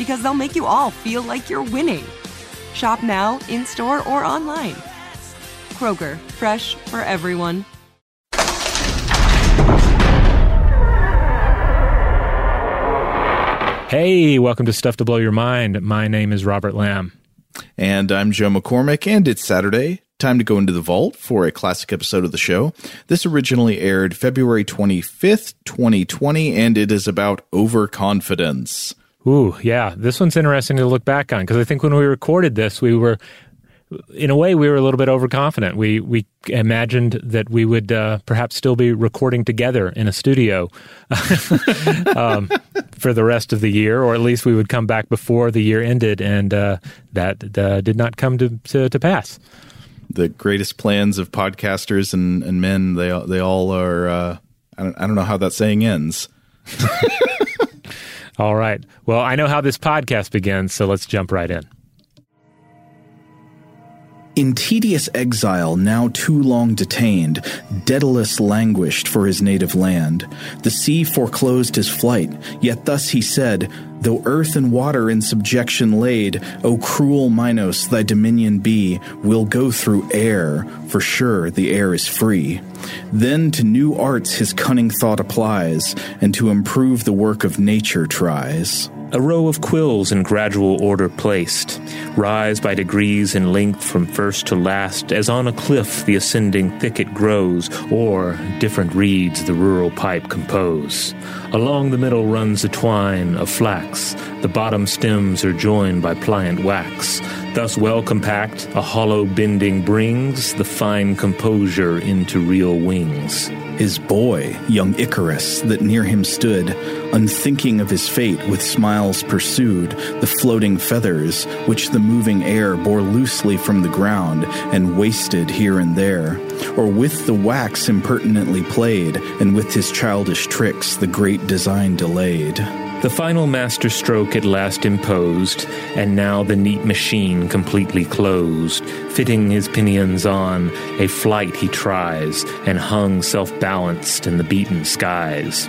because they'll make you all feel like you're winning. Shop now, in store, or online. Kroger, fresh for everyone. Hey, welcome to Stuff to Blow Your Mind. My name is Robert Lamb. And I'm Joe McCormick, and it's Saturday. Time to go into the vault for a classic episode of the show. This originally aired February 25th, 2020, and it is about overconfidence. Ooh, yeah. This one's interesting to look back on because I think when we recorded this, we were, in a way, we were a little bit overconfident. We we imagined that we would uh, perhaps still be recording together in a studio um, for the rest of the year, or at least we would come back before the year ended, and uh, that uh, did not come to, to, to pass. The greatest plans of podcasters and, and men, they they all are. Uh, I don't, I don't know how that saying ends. All right. Well, I know how this podcast begins, so let's jump right in. In tedious exile, now too long detained, Daedalus languished for his native land. The sea foreclosed his flight, yet thus he said, Though earth and water in subjection laid, O cruel Minos, thy dominion be, will go through air, for sure the air is free. Then to new arts his cunning thought applies, and to improve the work of nature tries. A row of quills in gradual order placed, rise by degrees in length from first to last, as on a cliff the ascending thicket grows, or different reeds the rural pipe compose. Along the middle runs a twine of flax, the bottom stems are joined by pliant wax. Thus well compact, a hollow bending brings the fine composure into real wings. His boy, young Icarus, that near him stood, unthinking of his fate, with smiles pursued the floating feathers which the moving air bore loosely from the ground and wasted here and there, or with the wax impertinently played, and with his childish tricks the great design delayed. The final master stroke at last imposed, and now the neat machine completely closed. Fitting his pinions on, a flight he tries, and hung self balanced in the beaten skies.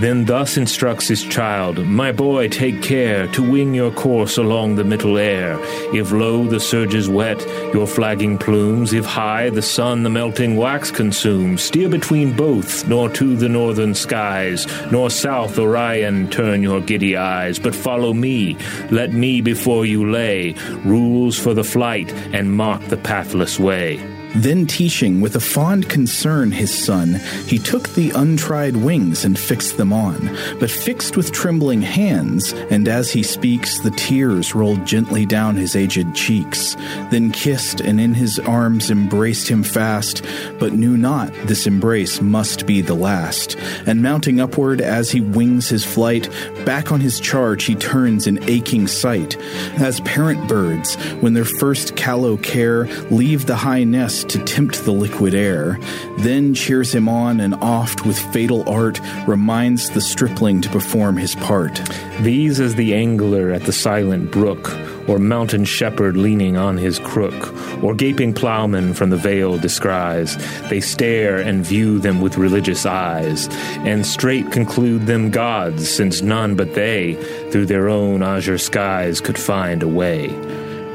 Then thus instructs his child, My boy, take care to wing your course along the middle air. If low the surges wet your flagging plumes, if high the sun the melting wax consumes, steer between both, nor to the northern skies, nor south Orion turn your giddy eyes, but follow me, let me before you lay. Rules for the flight and mark the pathless way. Then teaching with a fond concern his son, he took the untried wings and fixed them on, but fixed with trembling hands, and as he speaks, the tears rolled gently down his aged cheeks. Then kissed and in his arms embraced him fast, but knew not this embrace must be the last. And mounting upward as he wings his flight, back on his charge he turns in aching sight. As parent birds, when their first callow care leave the high nest to tempt the liquid air, then cheers him on and oft with fatal art reminds the stripling to perform his part. These as the angler at the silent brook, or mountain shepherd leaning on his crook, or gaping plowman from the vale descries. They stare and view them with religious eyes, and straight conclude them gods, since none but they, through their own azure skies, could find a way.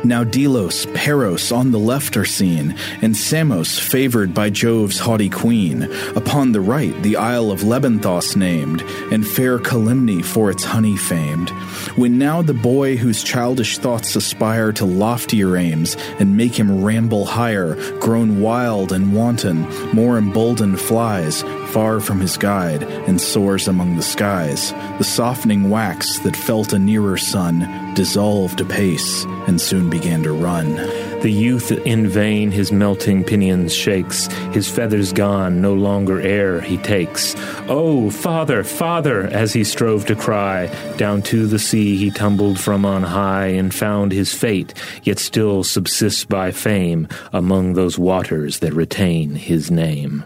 Now Delos, Paros on the left are seen, and Samos favored by Jove's haughty queen. Upon the right, the Isle of Lebynthos named, and fair Calymne for its honey famed. When now the boy whose childish thoughts aspire to loftier aims, and make him ramble higher, grown wild and wanton, more emboldened flies, far from his guide, and soars among the skies. The softening wax that felt a nearer sun dissolved apace, and soon began to run. The youth in vain his melting pinions shakes, his feathers gone, no longer air he takes. Oh, father, father, as he strove to cry, down to the sea he tumbled from on high, and found his fate, yet still subsists by fame among those waters that retain his name.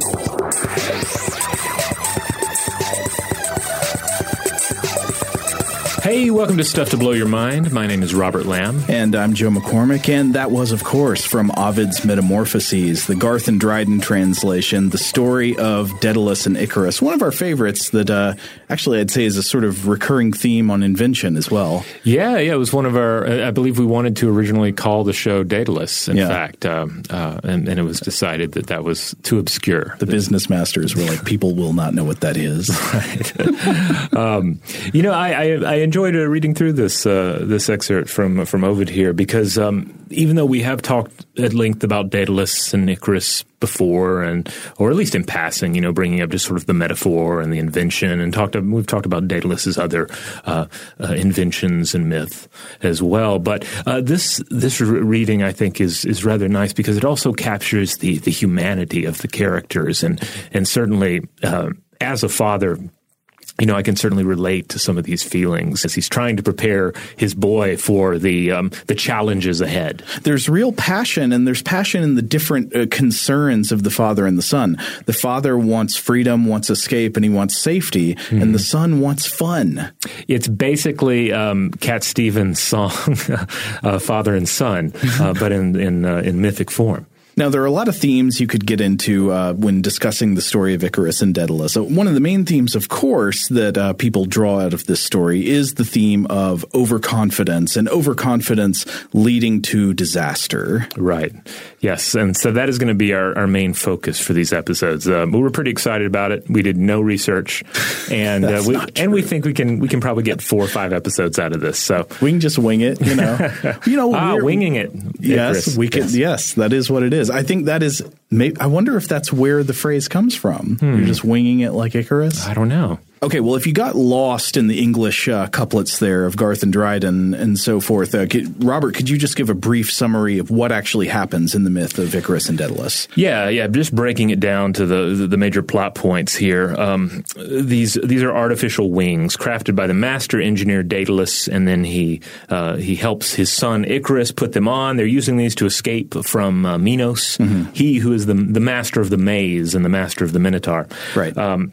Hey, welcome to Stuff to Blow Your Mind. My name is Robert Lamb. And I'm Joe McCormick, and that was, of course, from Ovid's Metamorphoses, the Garth and Dryden translation, the story of Daedalus and Icarus. One of our favorites that uh, actually I'd say is a sort of recurring theme on invention as well. Yeah, yeah, it was one of our, I believe we wanted to originally call the show Daedalus, in Yeah. fact, um, uh, and, and it was decided that that was too obscure. The business masters were like, people will not know what that is. um, you know, I, I, I enjoyed uh, reading through this uh, this excerpt from from Ovid here because um, even though we have talked at length about Daedalus and Icarus before, and or at least in passing, you know, bringing up just sort of the metaphor and the invention, and talked we've talked about Daedalus's other uh, uh, inventions and myth as well. But uh, this this reading, I think, is is rather nice because it also captures the the humanity of the characters, and and certainly uh, as a father you know, I can certainly relate to some of these feelings as he's trying to prepare his boy for the um, the challenges ahead. There's real passion, and there's passion in the different uh, concerns of the father and the son. The father wants freedom, wants escape, and he wants safety, and the son wants fun. It's basically um, Cat Stevens' song, uh, "Father and Son," uh, but in in uh, in mythic form. Now, there are a lot of themes you could get into uh, when discussing the story of Icarus and Daedalus. So one of the main themes, of course, that uh, people draw out of this story is the theme of overconfidence and overconfidence leading to disaster. Right. Yes. And so that is going to be our, our main focus for these episodes. Uh, we were pretty excited about it. We did no research, and uh, we and we think we can we can probably get four or five episodes out of this. So We can just wing it, you know. you know, ah, we're- winging it. Yes, Icarus. we can. Yes. Yes. that is what it is. I think that is. I wonder if that's where the phrase comes from. You're hmm. just winging it like Icarus. I don't know. Okay, well, if you got lost in the English uh, couplets there of Garth and Dryden and so forth, uh, could, Robert, could you just give a brief summary of what actually happens in the myth of Icarus and Daedalus? Yeah, yeah. Just breaking it down to the the, major plot points here. Um, these these are artificial wings crafted by the master engineer Daedalus, and then he uh, he helps his son Icarus put them on. They're using these to escape from uh, Minos, he who is the the master of the maze and the master of the Minotaur. Right. Um,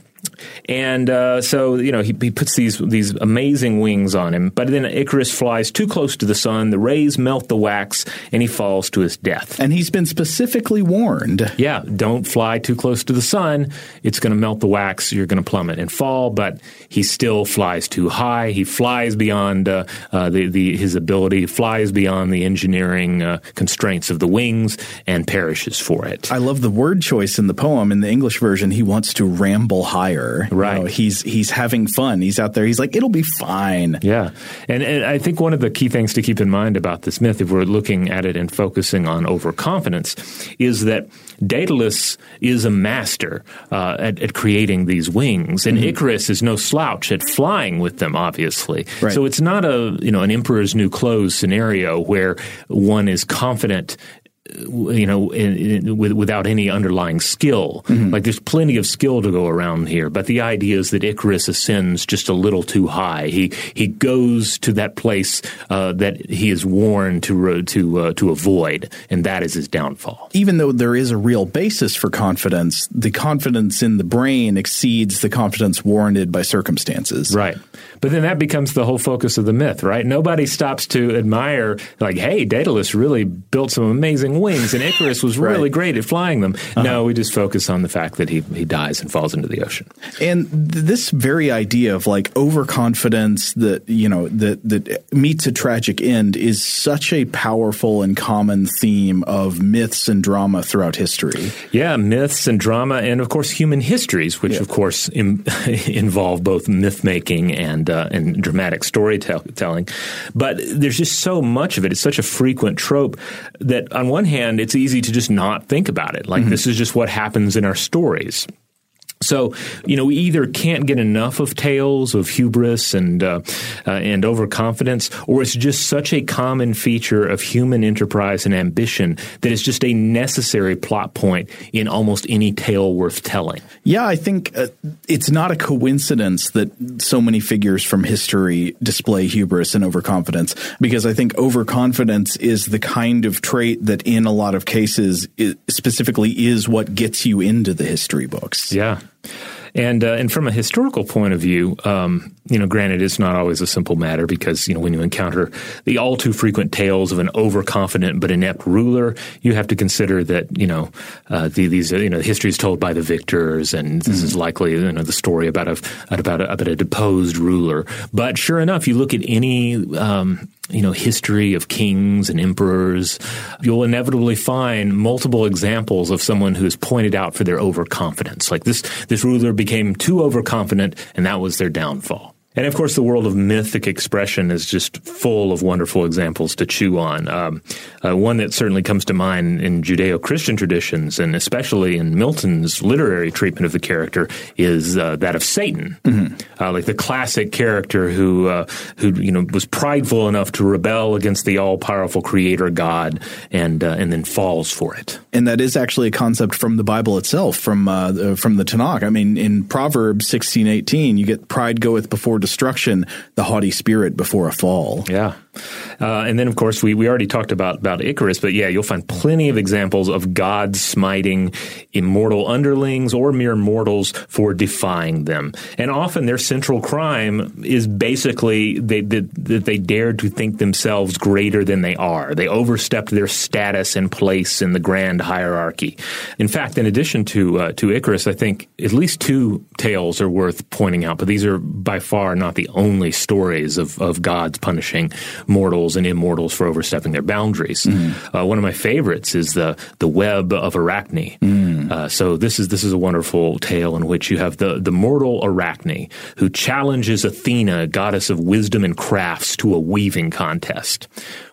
and uh, so you know he, he puts these these amazing wings on him, but then Icarus flies too close to the sun. The rays melt the wax, and he falls to his death. And he's been specifically warned. Yeah, don't fly too close to the sun. It's going to melt the wax. You're going to plummet and fall. But he still flies too high. He flies beyond uh, uh, the, the his ability. Flies beyond the engineering uh, constraints of the wings and perishes for it. I love the word choice in the poem. In the English version, he wants to ramble higher. Her. You Right. know, he's he's having fun. He's out there. He's like, it'll be fine. Yeah. And, and I think one of the key things to keep in mind about this myth, if we're looking at it and focusing on overconfidence, is that Daedalus is a master uh, at, at creating these wings, and Icarus is no slouch at flying with them, obviously. Right. So it's not a you know an emperor's new clothes scenario where one is confident you know, in, in, with, without any underlying skill. Like there's plenty of skill to go around here, but the idea is that Icarus ascends just a little too high. He he goes to that place uh, that he is warned to to uh, to avoid, and that is his downfall. Even though there is a real basis for confidence, the confidence in the brain exceeds the confidence warranted by circumstances. Right. But then that becomes the whole focus of the myth, right? Nobody stops to admire, like, hey, Daedalus really built some amazing wings, and Icarus was really Right. great at flying them. Uh-huh. No, we just focus on the fact that he, he dies and falls into the ocean. And th- this very idea of like overconfidence that you know that that meets a tragic end is such a powerful and common theme of myths and drama throughout history. Yeah, myths and drama, and of course human histories, which of course Im- involve both myth making and uh, and dramatic storytelling. But there's just so much of it; it's such a frequent trope that, on one hand, it's easy to just not think about it. Like this is just what happens in our stories. So, you know, we either can't get enough of tales of hubris and uh, uh, and overconfidence, or it's just such a common feature of human enterprise and ambition that it's just a necessary plot point in almost any tale worth telling. Yeah, I think uh, it's not a coincidence that so many figures from history display hubris and overconfidence because I think overconfidence is the kind of trait that in a lot of cases specifically is what gets you into the history books. Yeah. And uh, and from a historical point of view, um, you know, granted, it's not always a simple matter because you know when you encounter the all too frequent tales of an overconfident but inept ruler, you have to consider that you know uh, the, these you know history is told by the victors, and this is likely you know the story about a about a, about a deposed ruler. But sure enough, you look at any um, you know history of kings and emperors, you'll inevitably find multiple examples of someone who is pointed out for their overconfidence. Like this, this ruler became too overconfident, and that was their downfall. And of course, the world of mythic expression is just full of wonderful examples to chew on. Um, uh, one that certainly comes to mind in Judeo Christian traditions, and especially in Milton's literary treatment of the character, is uh, that of Satan, uh, like the classic character who uh, who you know was prideful enough to rebel against the all powerful Creator God, and uh, and then falls for it. and that is actually a concept from the Bible itself, from uh, the- from the Tanakh. I mean, in Proverbs sixteen eighteen, you get pride goeth before destruction, the haughty spirit before a fall. Yeah. Uh, and then, of course, we, we already talked about, about Icarus, but yeah, you'll find plenty of examples of God smiting immortal underlings or mere mortals for defying them. And often their central crime is basically they, that, that they dared to think themselves greater than they are. They overstepped their status and place in the grand hierarchy. In fact, in addition to, uh, to Icarus, I think at least two tales are worth pointing out, but these are by far not the only stories of, of gods punishing mortals and immortals for overstepping their boundaries. Uh, one of my favorites is the the web of Arachne. Uh, so this is this is a wonderful tale in which you have the the mortal Arachne who challenges Athena, goddess of wisdom and crafts, to a weaving contest.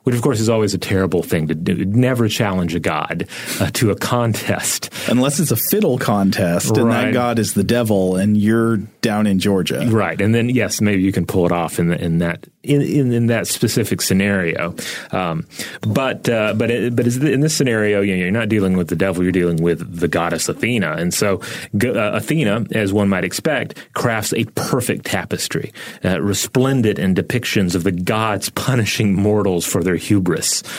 Which, of course, is always a terrible thing to do. Never challenge a god uh, to a contest. Unless it's a fiddle contest, and that god is the devil, and you're down in Georgia. Right, and then yes, maybe you can pull it off in the, in that in, in, in that specific scenario. Um, but uh, but it, but in this scenario, you know, you're not dealing with the devil; you're dealing with the goddess Athena, and so uh, Athena, as one might expect, crafts a perfect tapestry, uh, resplendent in depictions of the gods punishing mortals for their hubris.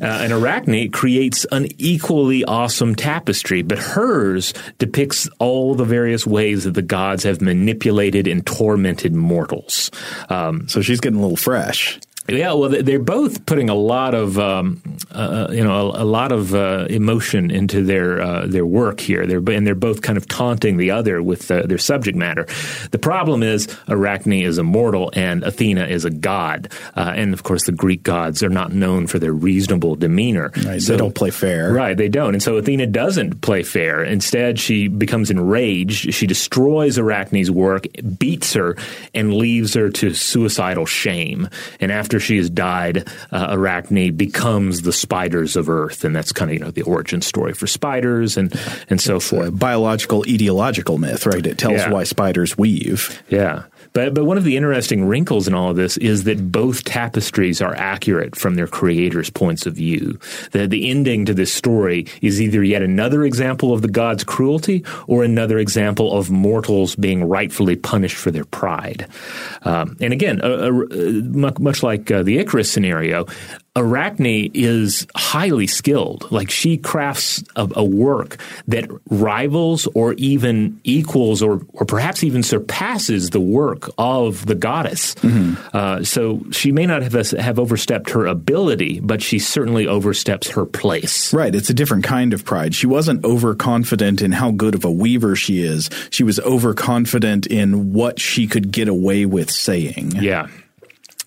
Uh, and Arachne creates an equally awesome tapestry, but hers depicts all the various ways that the gods have manipulated and tormented mortals. Um, So she's getting a little fresh. Yeah, well, they- they're both putting a lot of um, uh, you know a, a lot of uh, emotion into their uh, their work here. They're and they're both kind of taunting the other with uh, their subject matter. The problem is Arachne is immortal and Athena is a god, uh, and of course the Greek gods are not known for their reasonable demeanor. Right, so, they don't play fair. Right, they don't, and so Athena doesn't play fair. Instead, she becomes enraged. She destroys Arachne's work, beats her, and leaves her to suicidal shame. And after she has died, uh, Arachne becomes the spiders of Earth, and that's kind of you know the origin story for spiders and and so it's forth. biological etiological myth, right? It tells Yeah. why spiders weave. Yeah. But, but one of the interesting wrinkles in all of this is that both tapestries are accurate from their creators' points of view. The, the ending to this story is either yet another example of the gods' cruelty or another example of mortals being rightfully punished for their pride. Um, and again, uh, much, much like uh, the Icarus scenario, Arachne is highly skilled. Like she crafts a, a work that rivals or even equals or, or perhaps even surpasses the work of the goddess. Uh, so she may not have, have overstepped her ability, but she certainly oversteps her place. Right. It's a different kind of pride. She wasn't overconfident in how good of a weaver she is. She was overconfident in what she could get away with saying. Yeah.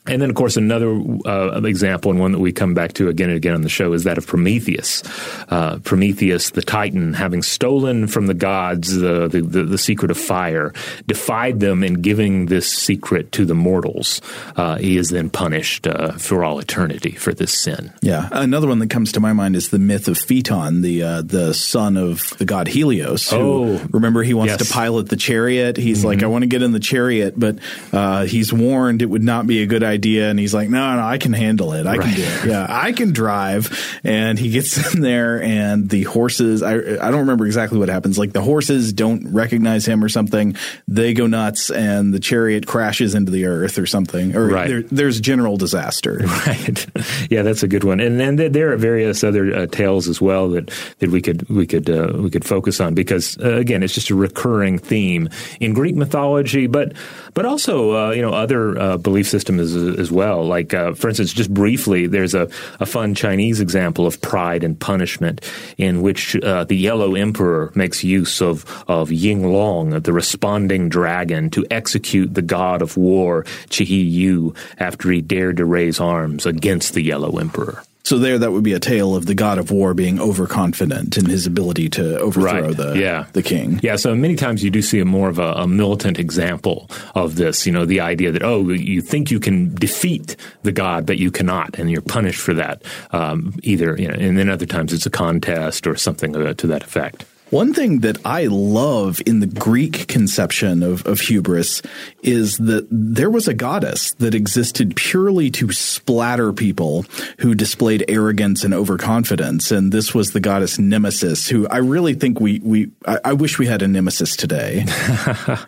And then, of course, another uh, example, and one that we come back to again and again on the show, is that of Prometheus. Uh, Prometheus, the Titan, having stolen from the gods the, the, the, the secret of fire, defied them in giving this secret to the mortals. Uh, he is then punished uh, for all eternity for this sin. Yeah. Another one that comes to my mind is the myth of Phaeton, the uh, the son of the god Helios. Who, Oh. remember he wants Yes. to pilot the chariot. He's like, I want to get in the chariot, but uh, he's warned it would not be a good idea, and he's like, No, no, I can handle it. I can do it. Yeah, I can drive. And he gets in there, and the horses. I I don't remember exactly what happens. Like the horses don't recognize him or something. They go nuts, and the chariot crashes into the earth or something. Or Right. there, there's general disaster. Right. Yeah, that's a good one. And then there- there are various other uh, tales as well that, that we could we could uh, we could focus on because uh, again, it's just a recurring theme in Greek mythology, but but also uh, you know other uh, belief systems as, as well. Like uh, for instance, just briefly, there's a, a fun Chinese example of pride and punishment in which uh, the Yellow Emperor makes use of of Ying Long, the responding dragon, to execute the god of war Chi You after he dared to raise arms against the Yellow Emperor. So there, that would be a tale of the god of war being overconfident in his ability to overthrow Right. the Yeah. the king. Yeah, so many times you do see a more of a, a militant example of this. You know, the idea that oh, you think you can defeat the god, but you cannot, and you're punished for that. Um, either, you know, and then other times it's a contest or something to that effect. One thing that I love in the Greek conception of, of hubris is that there was a goddess that existed purely to splatter people who displayed arrogance and overconfidence. And this was the goddess Nemesis, who I really think we, we I, I wish we had a Nemesis today.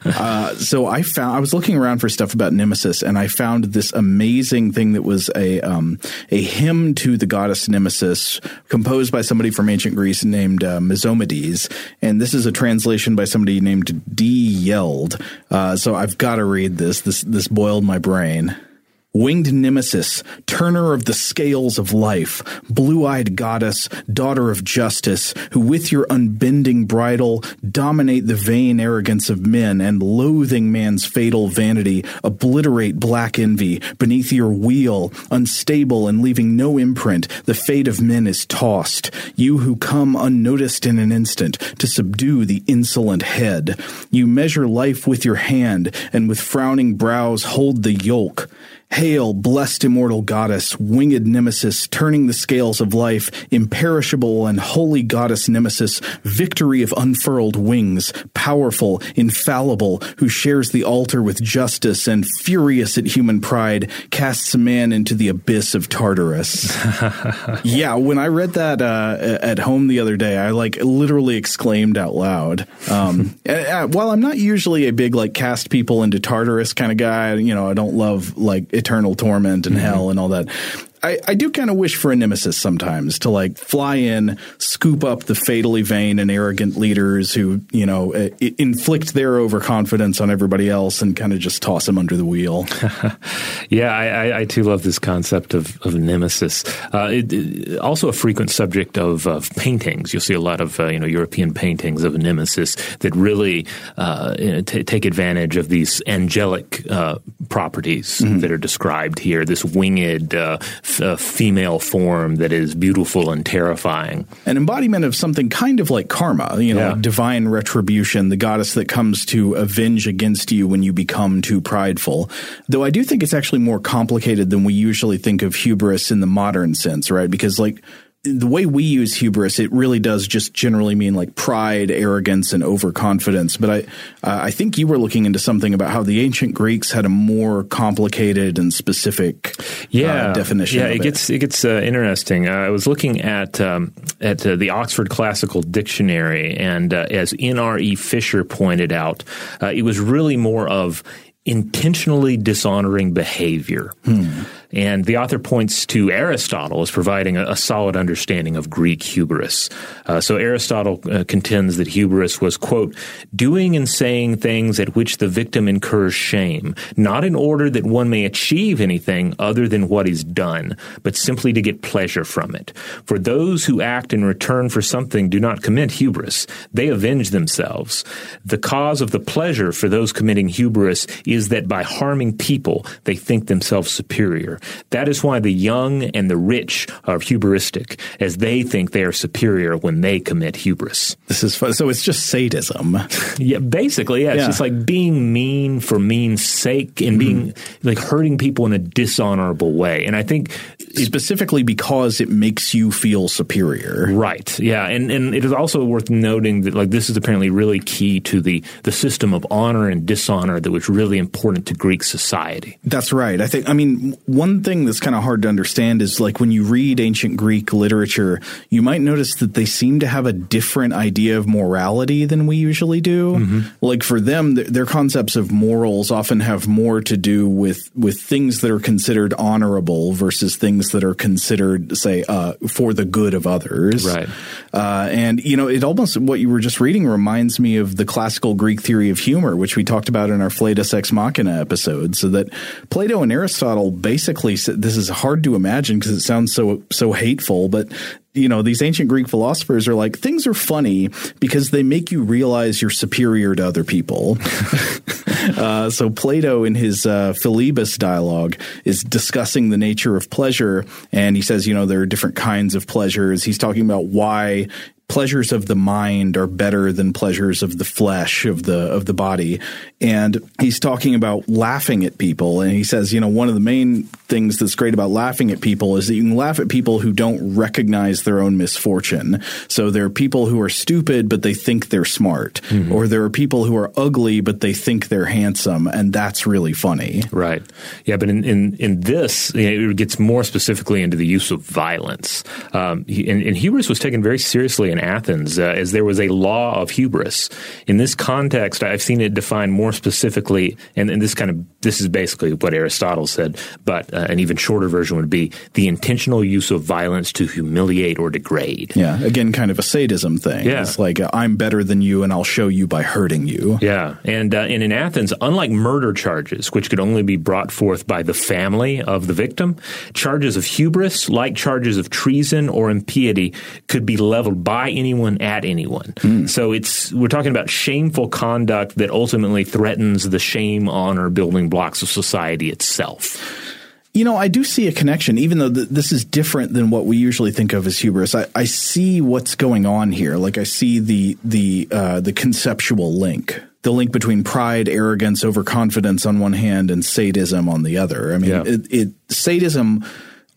uh, so I found, I was looking around for stuff about Nemesis and I found this amazing thing that was a, um, a hymn to the goddess Nemesis composed by somebody from ancient Greece named uh, Mesomedes. And this is a translation by somebody named D. Yeld. Uh, so I've got to read this. This, this boiled my brain. Winged Nemesis, turner of the scales of life, blue eyed goddess, daughter of justice, who with your unbending bridle dominate the vain arrogance of men and loathing man's fatal vanity, obliterate black envy. Beneath your wheel, unstable and leaving no imprint, the fate of men is tossed. You who come unnoticed in an instant to subdue the insolent head. You measure life with your hand and with frowning brows hold the yoke. Hail, blessed immortal goddess, winged nemesis, turning the scales of life, imperishable and holy goddess nemesis, victory of unfurled wings, powerful, infallible, who shares the altar with justice and furious at human pride, casts a man into the abyss of Tartarus. yeah, when I read that uh, at home the other day, I like literally exclaimed out loud. Um, while I'm not usually a big like cast people into Tartarus kind of guy, you know, I don't love like eternal torment and mm-hmm. hell and all that. I, I do kind of wish for a nemesis sometimes to like fly in, scoop up the fatally vain and arrogant leaders who, you know, uh, inflict their overconfidence on everybody else and kind of just toss them under the wheel. yeah, I, I, I, too love this concept of, of nemesis. Uh, it, it, also a frequent subject of, of paintings. You'll see a lot of, uh, you know, European paintings of a nemesis that really uh, t- take advantage of these angelic uh, properties mm-hmm. that are described here. This winged f- female form that is beautiful and terrifying. An embodiment of something kind of like karma, you know, yeah. like divine retribution, the goddess that comes to avenge against you when you become too prideful. Though I do think it's actually more complicated than we usually think of hubris in the modern sense, right? Because like the way we use hubris, it really does just generally mean like pride, arrogance, and overconfidence. But I, uh, I think you were looking into something about how the ancient Greeks had a more complicated and specific uh, yeah, uh, definition. Yeah, it, it, gets it gets uh, interesting. Uh, I was looking at um, at uh, the Oxford Classical Dictionary, and as N. R. E. Fisher pointed out, it was really more of intentionally dishonoring behavior. Hmm. And the author points to Aristotle as providing a, a solid understanding of Greek hubris. Uh, so Aristotle uh, contends that hubris was, quote, doing and saying things at which the victim incurs shame, not in order that one may achieve anything other than what is done, but simply to get pleasure from it. For those who act in return for something do not commit hubris. They avenge themselves. The cause of the pleasure for those committing hubris is that by harming people, they think themselves superior. That is why the young and the rich are hubristic, as they think they are superior when they commit hubris. This is fun. So it's just sadism. yeah, basically, yeah. It's just like being mean for mean's sake and being mm-hmm. like hurting people in a dishonorable way. And I think specifically because it makes you feel superior. Right. Yeah. And and it is also worth noting that like this is apparently really key to the the system of honor and dishonor that was really important to Greek society. That's right. I think I mean one one thing that's kind of hard to understand is like when you read ancient Greek literature, you might notice that they seem to have a different idea of morality than we usually do. Mm-hmm. Like for them, th- their concepts of morals often have more to do with with things that are considered honorable versus things that are considered, say, uh, for the good of others. Right. Uh, and you know, it almost what you were just reading reminds me of the classical Greek theory of humor, which we talked about in our Flatus Ex Machina episode. So that Plato and Aristotle basically this is hard to imagine because it sounds so so hateful, but you know, these ancient Greek philosophers are like, things are funny because they make you realize you're superior to other people. uh, so Plato, in his uh, Philebus dialogue, is discussing the nature of pleasure. And he says, you know, there are different kinds of pleasures. He's talking about why pleasures of the mind are better than pleasures of the flesh of the of the body. And he's talking about laughing at people. And he says you know one of the main things that's great about laughing at people is that you can laugh at people who don't recognize their own misfortune. So there are people who are stupid but they think they're smart. Mm-hmm. or there are people who are ugly but they think they're handsome. And that's really funny. Right. Yeah but in in, in this it gets more specifically into the use of violence. Um, and, and hubris was taken very seriously in Athens, uh, as there was a law of hubris. In this context, I've seen it defined more specifically, and, and this kind of this is basically what Aristotle said, but uh, an even shorter version would be the intentional use of violence to humiliate or degrade. Yeah, again, kind of a sadism thing. Yeah. It's like uh, I'm better than you, and I'll show you by hurting you. Yeah, and uh, and in Athens, unlike murder charges, which could only be brought forth by the family of the victim, charges of hubris, like charges of treason or impiety, could be leveled by anyone at anyone. Mm. So it's we're talking about shameful conduct that ultimately threatens the shame, honor building blocks of society itself. You know, I do see a connection, even though th- this is different than what we usually think of as hubris. I, I see what's going on here. Like I see the the uh, the conceptual link, the link between pride, arrogance, overconfidence on one hand, and sadism on the other. I mean, yeah. it, it sadism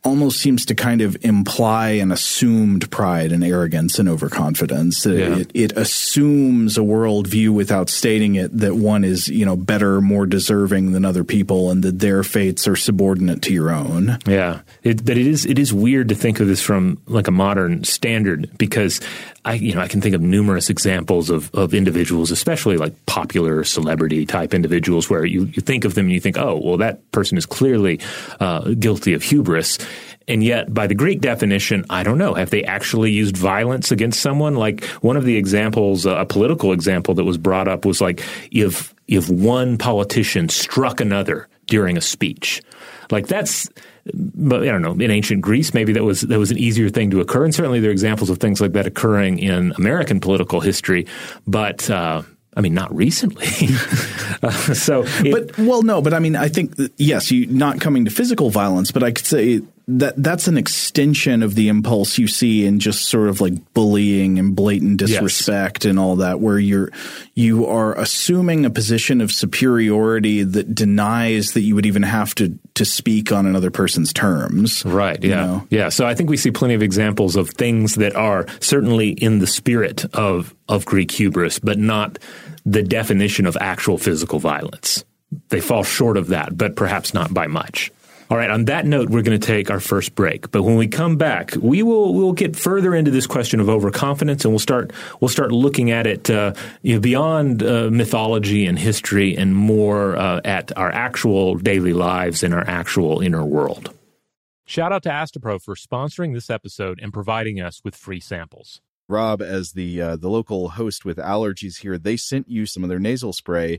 almost seems to kind of imply an assumed pride and arrogance and overconfidence. Yeah. It, it, assumes a worldview without stating it that one is, you know, better, more deserving than other people, and that their fates are subordinate to your own. Yeah, it, but it is it is weird to think of this from like a modern standard because I you know I can think of numerous examples of of individuals, especially like popular celebrity type individuals, where you you think of them and you think, oh, well, that person is clearly uh, guilty of hubris And yet, by the Greek definition, I don't know. Have they actually used violence against someone? Like one of the examples, uh, a political example that was brought up was like if if one politician struck another during a speech, like that's. But I don't know. In ancient Greece, maybe that was that was an easier thing to occur, and certainly there are examples of things like that occurring in American political history. But uh, I mean, not recently. uh, so, it, but well, no, but I mean, I think yes, you not coming to physical violence, but I could say that that's an extension of the impulse you see in just sort of like bullying and blatant disrespect yes. and all that where you're you are assuming a position of superiority that denies that you would even have to to speak on another person's terms right yeah know? yeah so i think we see plenty of examples of things that are certainly in the spirit of of greek hubris but not the definition of actual physical violence they fall short of that but perhaps not by much all right. On that note, we're going to take our first break. But when we come back, we will we'll get further into this question of overconfidence, and we'll start we'll start looking at it uh, you know, beyond uh, mythology and history, and more uh, at our actual daily lives and our actual inner world. Shout out to Astepro for sponsoring this episode and providing us with free samples. Rob, as the uh, the local host with allergies here, they sent you some of their nasal spray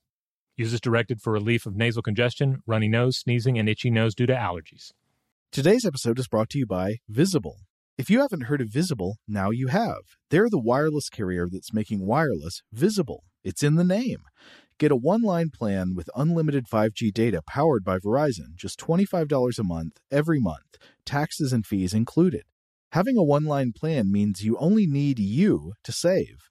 Use as directed for relief of nasal congestion, runny nose, sneezing, and itchy nose due to allergies. Today's episode is brought to you by Visible. If you haven't heard of Visible, now you have. They're the wireless carrier that's making wireless visible. It's in the name. Get a one line plan with unlimited 5G data powered by Verizon, just $25 a month, every month, taxes and fees included. Having a one line plan means you only need you to save.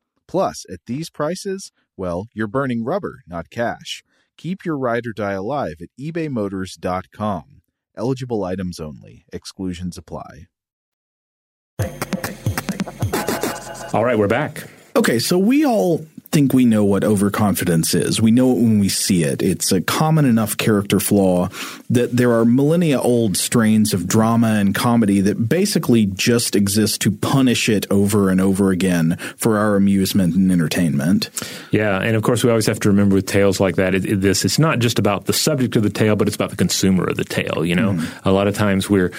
Plus, at these prices, well, you're burning rubber, not cash. Keep your ride or die alive at ebaymotors.com. Eligible items only, exclusions apply. All right, we're back. Okay, so we all think we know what overconfidence is. We know it when we see it. It's a common enough character flaw that there are millennia old strains of drama and comedy that basically just exist to punish it over and over again for our amusement and entertainment. Yeah, and of course we always have to remember with tales like that, it, it, this it's not just about the subject of the tale, but it's about the consumer of the tale. You know, mm. a lot of times we're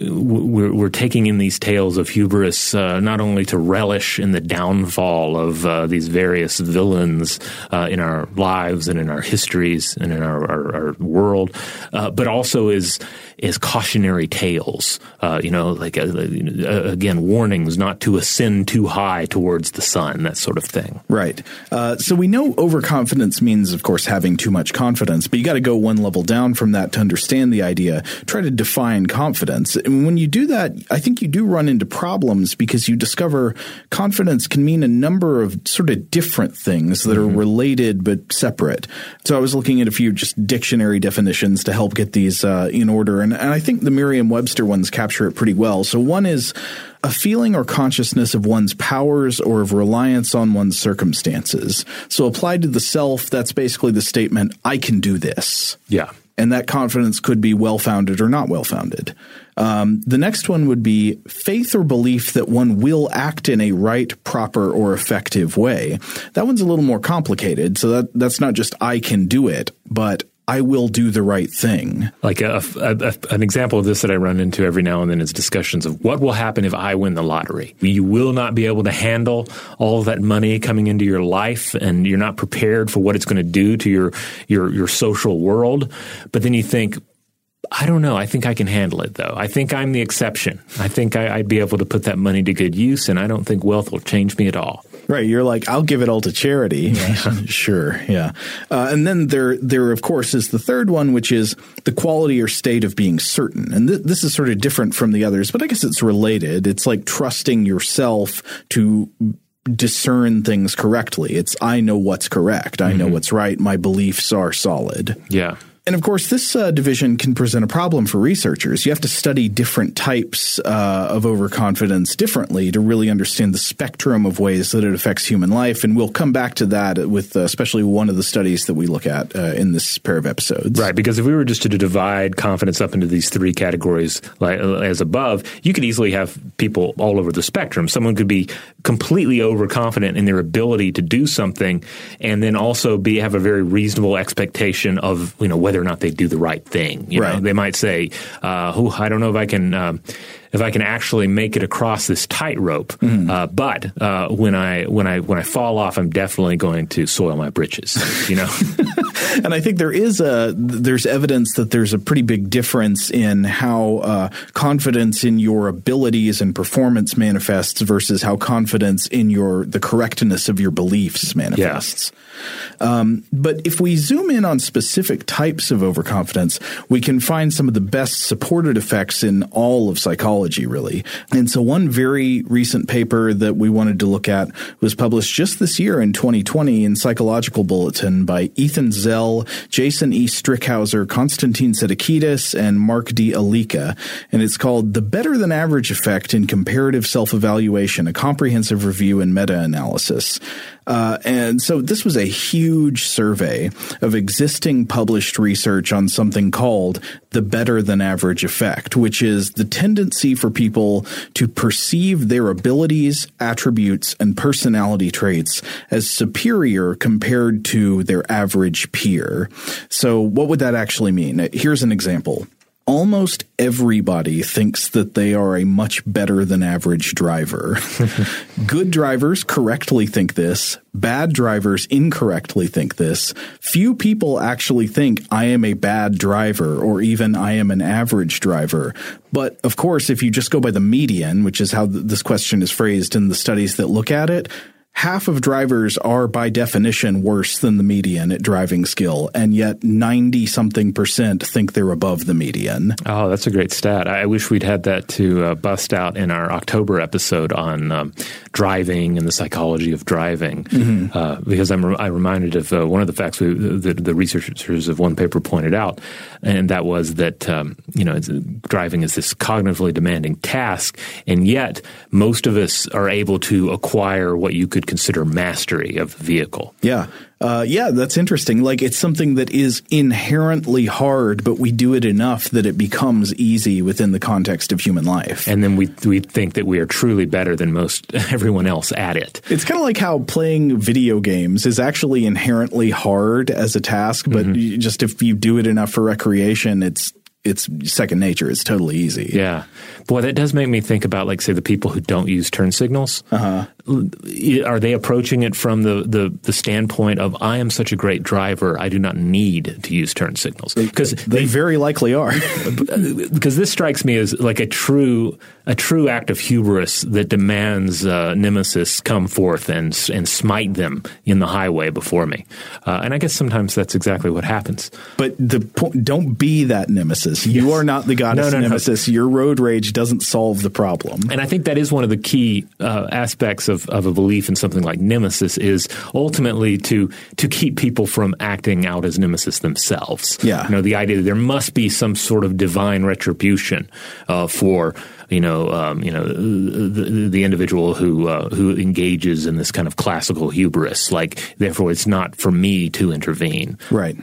we're, we're, taking in these tales of hubris uh, not only to relish in the downfall of uh, these various villains uh, in our lives and in our histories and in our, our, our world, uh, but also as as cautionary tales. Uh, you know, like uh, again, warnings not to ascend too high towards the sun, that sort of thing. Right. so we know overconfidence means, of course, having too much confidence, but you got to go one level down from that to understand the idea. Try to define confidence and when you do that, I think you do run into problems because you discover confidence can mean a number of sort of different things that mm-hmm. are related but separate. So I was looking at a few just dictionary definitions to help get these uh, in order, and, and I think the Merriam-Webster ones capture it pretty well. So one is a feeling or consciousness of one's powers or of reliance on one's circumstances. So applied to the self, that's basically the statement, I can do this. Yeah. And that confidence could be well founded or not well founded. Um, the next one would be faith or belief that one will act in a right, proper, or effective way. That one's a little more complicated. So that that's not just I can do it, but I will do the right thing. Like a, a, a, an example of this that I run into every now and then is discussions of what will happen if I win the lottery. You will not be able to handle all that money coming into your life, and you're not prepared for what it's going to do to your your your social world. But then you think, I don't know. I think I can handle it, though. I think I'm the exception. I think I, would be able to put that money to good use, and I don't think wealth will change me at all. Right. You're like, I'll give it all to charity. Yeah. sure. Yeah. Uh, and then there, there, of course, is the third one, which is the quality or state of being certain. And th- this is sort of different from the others, but I guess it's related. It's like trusting yourself to discern things correctly. It's, I know what's correct. I mm-hmm. know what's right. My beliefs are solid. Yeah. And of course, this uh, division can present a problem for researchers. You have to study different types uh, of overconfidence differently to really understand the spectrum of ways that it affects human life. And we'll come back to that with uh, especially one of the studies that we look at uh, in this pair of episodes. Right. Because if we were just to divide confidence up into these three categories like, as above, you could easily have people all over the spectrum. Someone could be completely overconfident in their ability to do something and then also be have a very reasonable expectation of, you know, whether whether or not they do the right thing. You right. know, they might say, uh, "Oh, I don't know if I can." Um, if I can actually make it across this tightrope. Mm. Uh, but uh, when I when I when I fall off, I'm definitely going to soil my britches. You know. and I think there is a there's evidence that there's a pretty big difference in how uh, confidence in your abilities and performance manifests versus how confidence in your the correctness of your beliefs manifests. Yeah. Um, but if we zoom in on specific types of overconfidence, we can find some of the best supported effects in all of psychology, really. And so, one very recent paper that we wanted to look at was published just this year in 2020 in Psychological Bulletin by Ethan Zell, Jason E. Strickhouser, Constantine Sedikides, and Mark D. Alicke. And it's called The Better Than Average Effect in Comparative Self Evaluation, a comprehensive review and meta analysis. Uh, and so this was a huge survey of existing published research on something called the better than average effect, which is the tendency for people to perceive their abilities, attributes, and personality traits as superior compared to their average peer. So what would that actually mean? Here's an example. Almost everybody thinks that they are a much better than average driver. Good drivers correctly think this. Bad drivers incorrectly think this. Few people actually think I am a bad driver or even I am an average driver. But of course, if you just go by the median, which is how th- this question is phrased in the studies that look at it, half of drivers are by definition worse than the median at driving skill, and yet 90 something percent think they're above the median. Oh, that's a great stat. I wish we'd had that to uh, bust out in our October episode on um, driving and the psychology of driving, mm-hmm. uh, because I'm re- I reminded of uh, one of the facts we, the, the, researchers of one paper pointed out, and that was that um, you know driving is this cognitively demanding task, and yet most of us are able to acquire what you could consider mastery of the vehicle. Yeah. Uh, yeah, that's interesting. Like it's something that is inherently hard, but we do it enough that it becomes easy within the context of human life. And then we we think that we are truly better than most everyone else at it. It's kind of like how playing video games is actually inherently hard as a task, but mm-hmm. just if you do it enough for recreation, it's it's second nature. It's totally easy. Yeah. Boy, that does make me think about, like, say, the people who don't use turn signals. Uh-huh. Are they approaching it from the, the, the, standpoint of, I am such a great driver, I do not need to use turn signals? Because they, they, very likely are. Because this strikes me as like a true a true act of hubris that demands uh, nemesis come forth and and smite them in the highway before me. Uh, and I guess sometimes that's exactly what happens. But the point, don't be that nemesis. You are not the goddess no, no, nemesis. No. Your road rage doesn't solve the problem. And I think that is one of the key uh, aspects of, of a belief in something like nemesis is ultimately to to keep people from acting out as nemesis themselves. Yeah. You know, the idea that there must be some sort of divine retribution uh, for you know, um, you know, the, the individual who uh, who engages in this kind of classical hubris. Like, therefore, it's not for me to intervene. Right.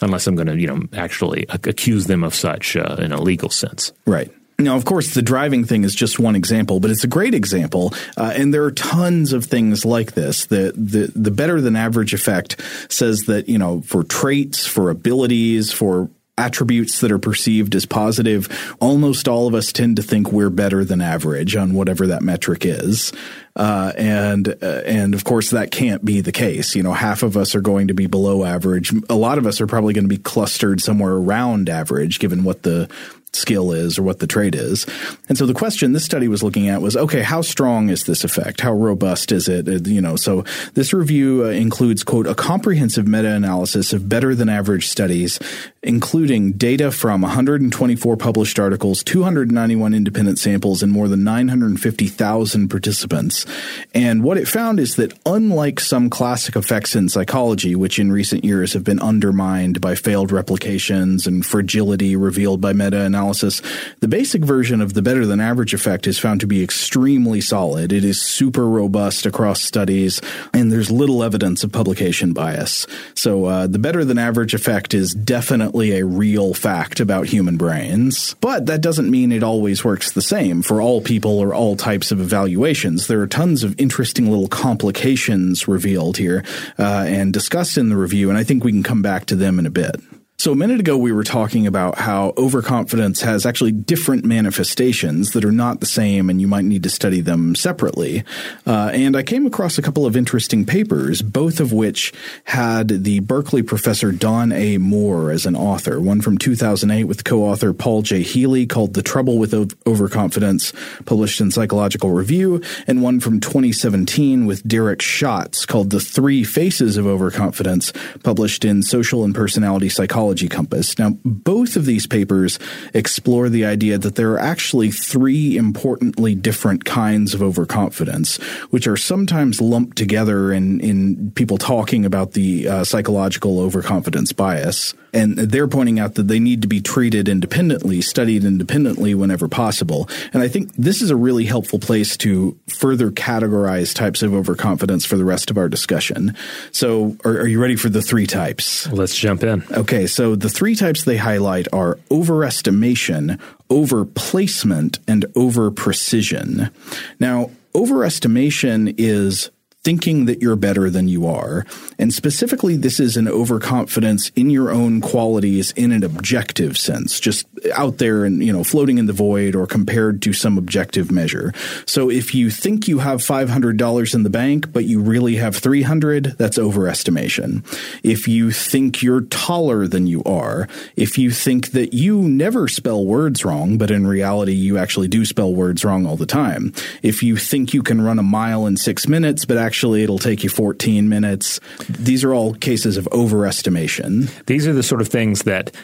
Unless I'm going to, you know, actually accuse them of such uh, in a legal sense. Right. Now, of course, the driving thing is just one example, but it's a great example, uh, and there are tons of things like this. The, the the better than average effect says that you know for traits, for abilities, for attributes that are perceived as positive, almost all of us tend to think we're better than average on whatever that metric is. Uh, and uh, and of course that can't be the case. You know, half of us are going to be below average. A lot of us are probably going to be clustered somewhere around average, given what the skill is or what the trade is. And so the question this study was looking at was, okay, how strong is this effect? How robust is it? Uh, you know, so this review uh, includes, quote, a comprehensive meta-analysis of better than average studies, including data from 124 published articles, 291 independent samples, and more than 950,000 participants. And what it found is that unlike some classic effects in psychology, which in recent years have been undermined by failed replications and fragility revealed by meta-analysis, the basic version of the better than average effect is found to be extremely solid. It is super robust across studies, and there's little evidence of publication bias. So uh, the better than average effect is definitely a real fact about human brains. But that doesn't mean it always works the same for all people or all types of evaluations. There are tons of interesting little complications revealed here uh, and discussed in the review, and I think we can come back to them in a bit. So a minute ago, we were talking about how overconfidence has actually different manifestations that are not the same, and you might need to study them separately. Uh, and I came across a couple of interesting papers, both of which had the Berkeley professor Don A. Moore as an author. One from 2008 with co-author Paul J. Healy called "The Trouble with Overconfidence," published in Psychological Review, and one from 2017 with Derek Schatz called "The Three Faces of Overconfidence," published in Social and Personality Psychology Compass. Now, both of these papers explore the idea that there are actually three importantly different kinds of overconfidence, which are sometimes lumped together in, in people talking about the uh, psychological overconfidence bias. And they're pointing out that they need to be treated independently, studied independently whenever possible. And I think this is a really helpful place to further categorize types of overconfidence for the rest of our discussion. So, are, are you ready for the three types? Let's jump in. Okay, so the three types they highlight are overestimation, overplacement, and overprecision. Now, overestimation is thinking that you're better than you are. And specifically, this is an overconfidence in your own qualities in an objective sense, just out there and, you know, floating in the void or compared to some objective measure. So if you think you have $500 in the bank, but you really have 300, that's overestimation. If you think you're taller than you are, if you think that you never spell words wrong, but in reality, you actually do spell words wrong all the time. If you think you can run a mile in six minutes, but actually it'll take you 14 minutes. These are all cases of overestimation. These are the sort of things that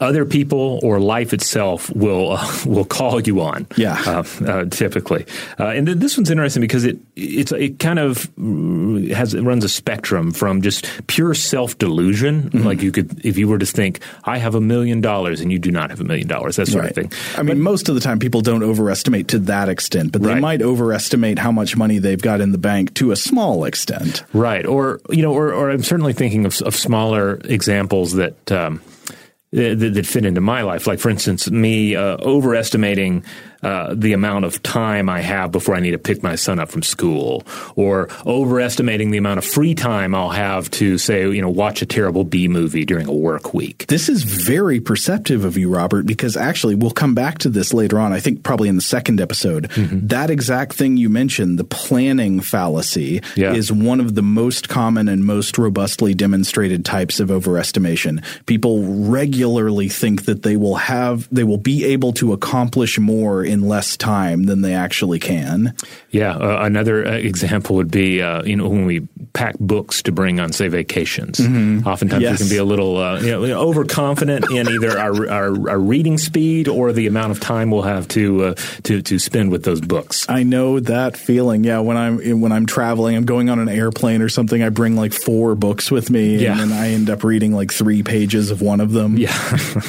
other people or life itself will uh, will call you on. Yeah, uh, uh, typically, uh, and th- this one's interesting because it it's it kind of has it runs a spectrum from just pure self delusion, mm-hmm. like you could if you were to think I have a million dollars and you do not have a million dollars, that sort right. of thing. I mean, most of the time people don't overestimate to that extent, but they right. might overestimate how much money they've got in the bank to a small extent. Right, or you know, or, or I'm certainly thinking of, of smaller examples that. Um, that, that, fit into my life. Like, for instance, me uh, overestimating uh, the amount of time I have before I need to pick my son up from school, or overestimating the amount of free time I'll have to say, you know, watch a terrible B movie during a work week. This is very perceptive of you, Robert, because actually we'll come back to this later on. I think probably in the second episode. Mm-hmm. That exact thing you mentioned, the planning fallacy, yeah. is one of the most common and most robustly demonstrated types of overestimation. People regularly think that they will have, they will be able to accomplish more in less time than they actually can. Yeah, uh, another uh, example would be uh, you know when we pack books to bring on say vacations. Mm-hmm. Oftentimes yes. we can be a little uh, you know, overconfident in either our, our, our, reading speed or the amount of time we'll have to uh, to to spend with those books. I know that feeling. Yeah, when I'm when I'm traveling, I'm going on an airplane or something. I bring like four books with me, yeah. and then I end up reading like three pages of one of them. Yeah.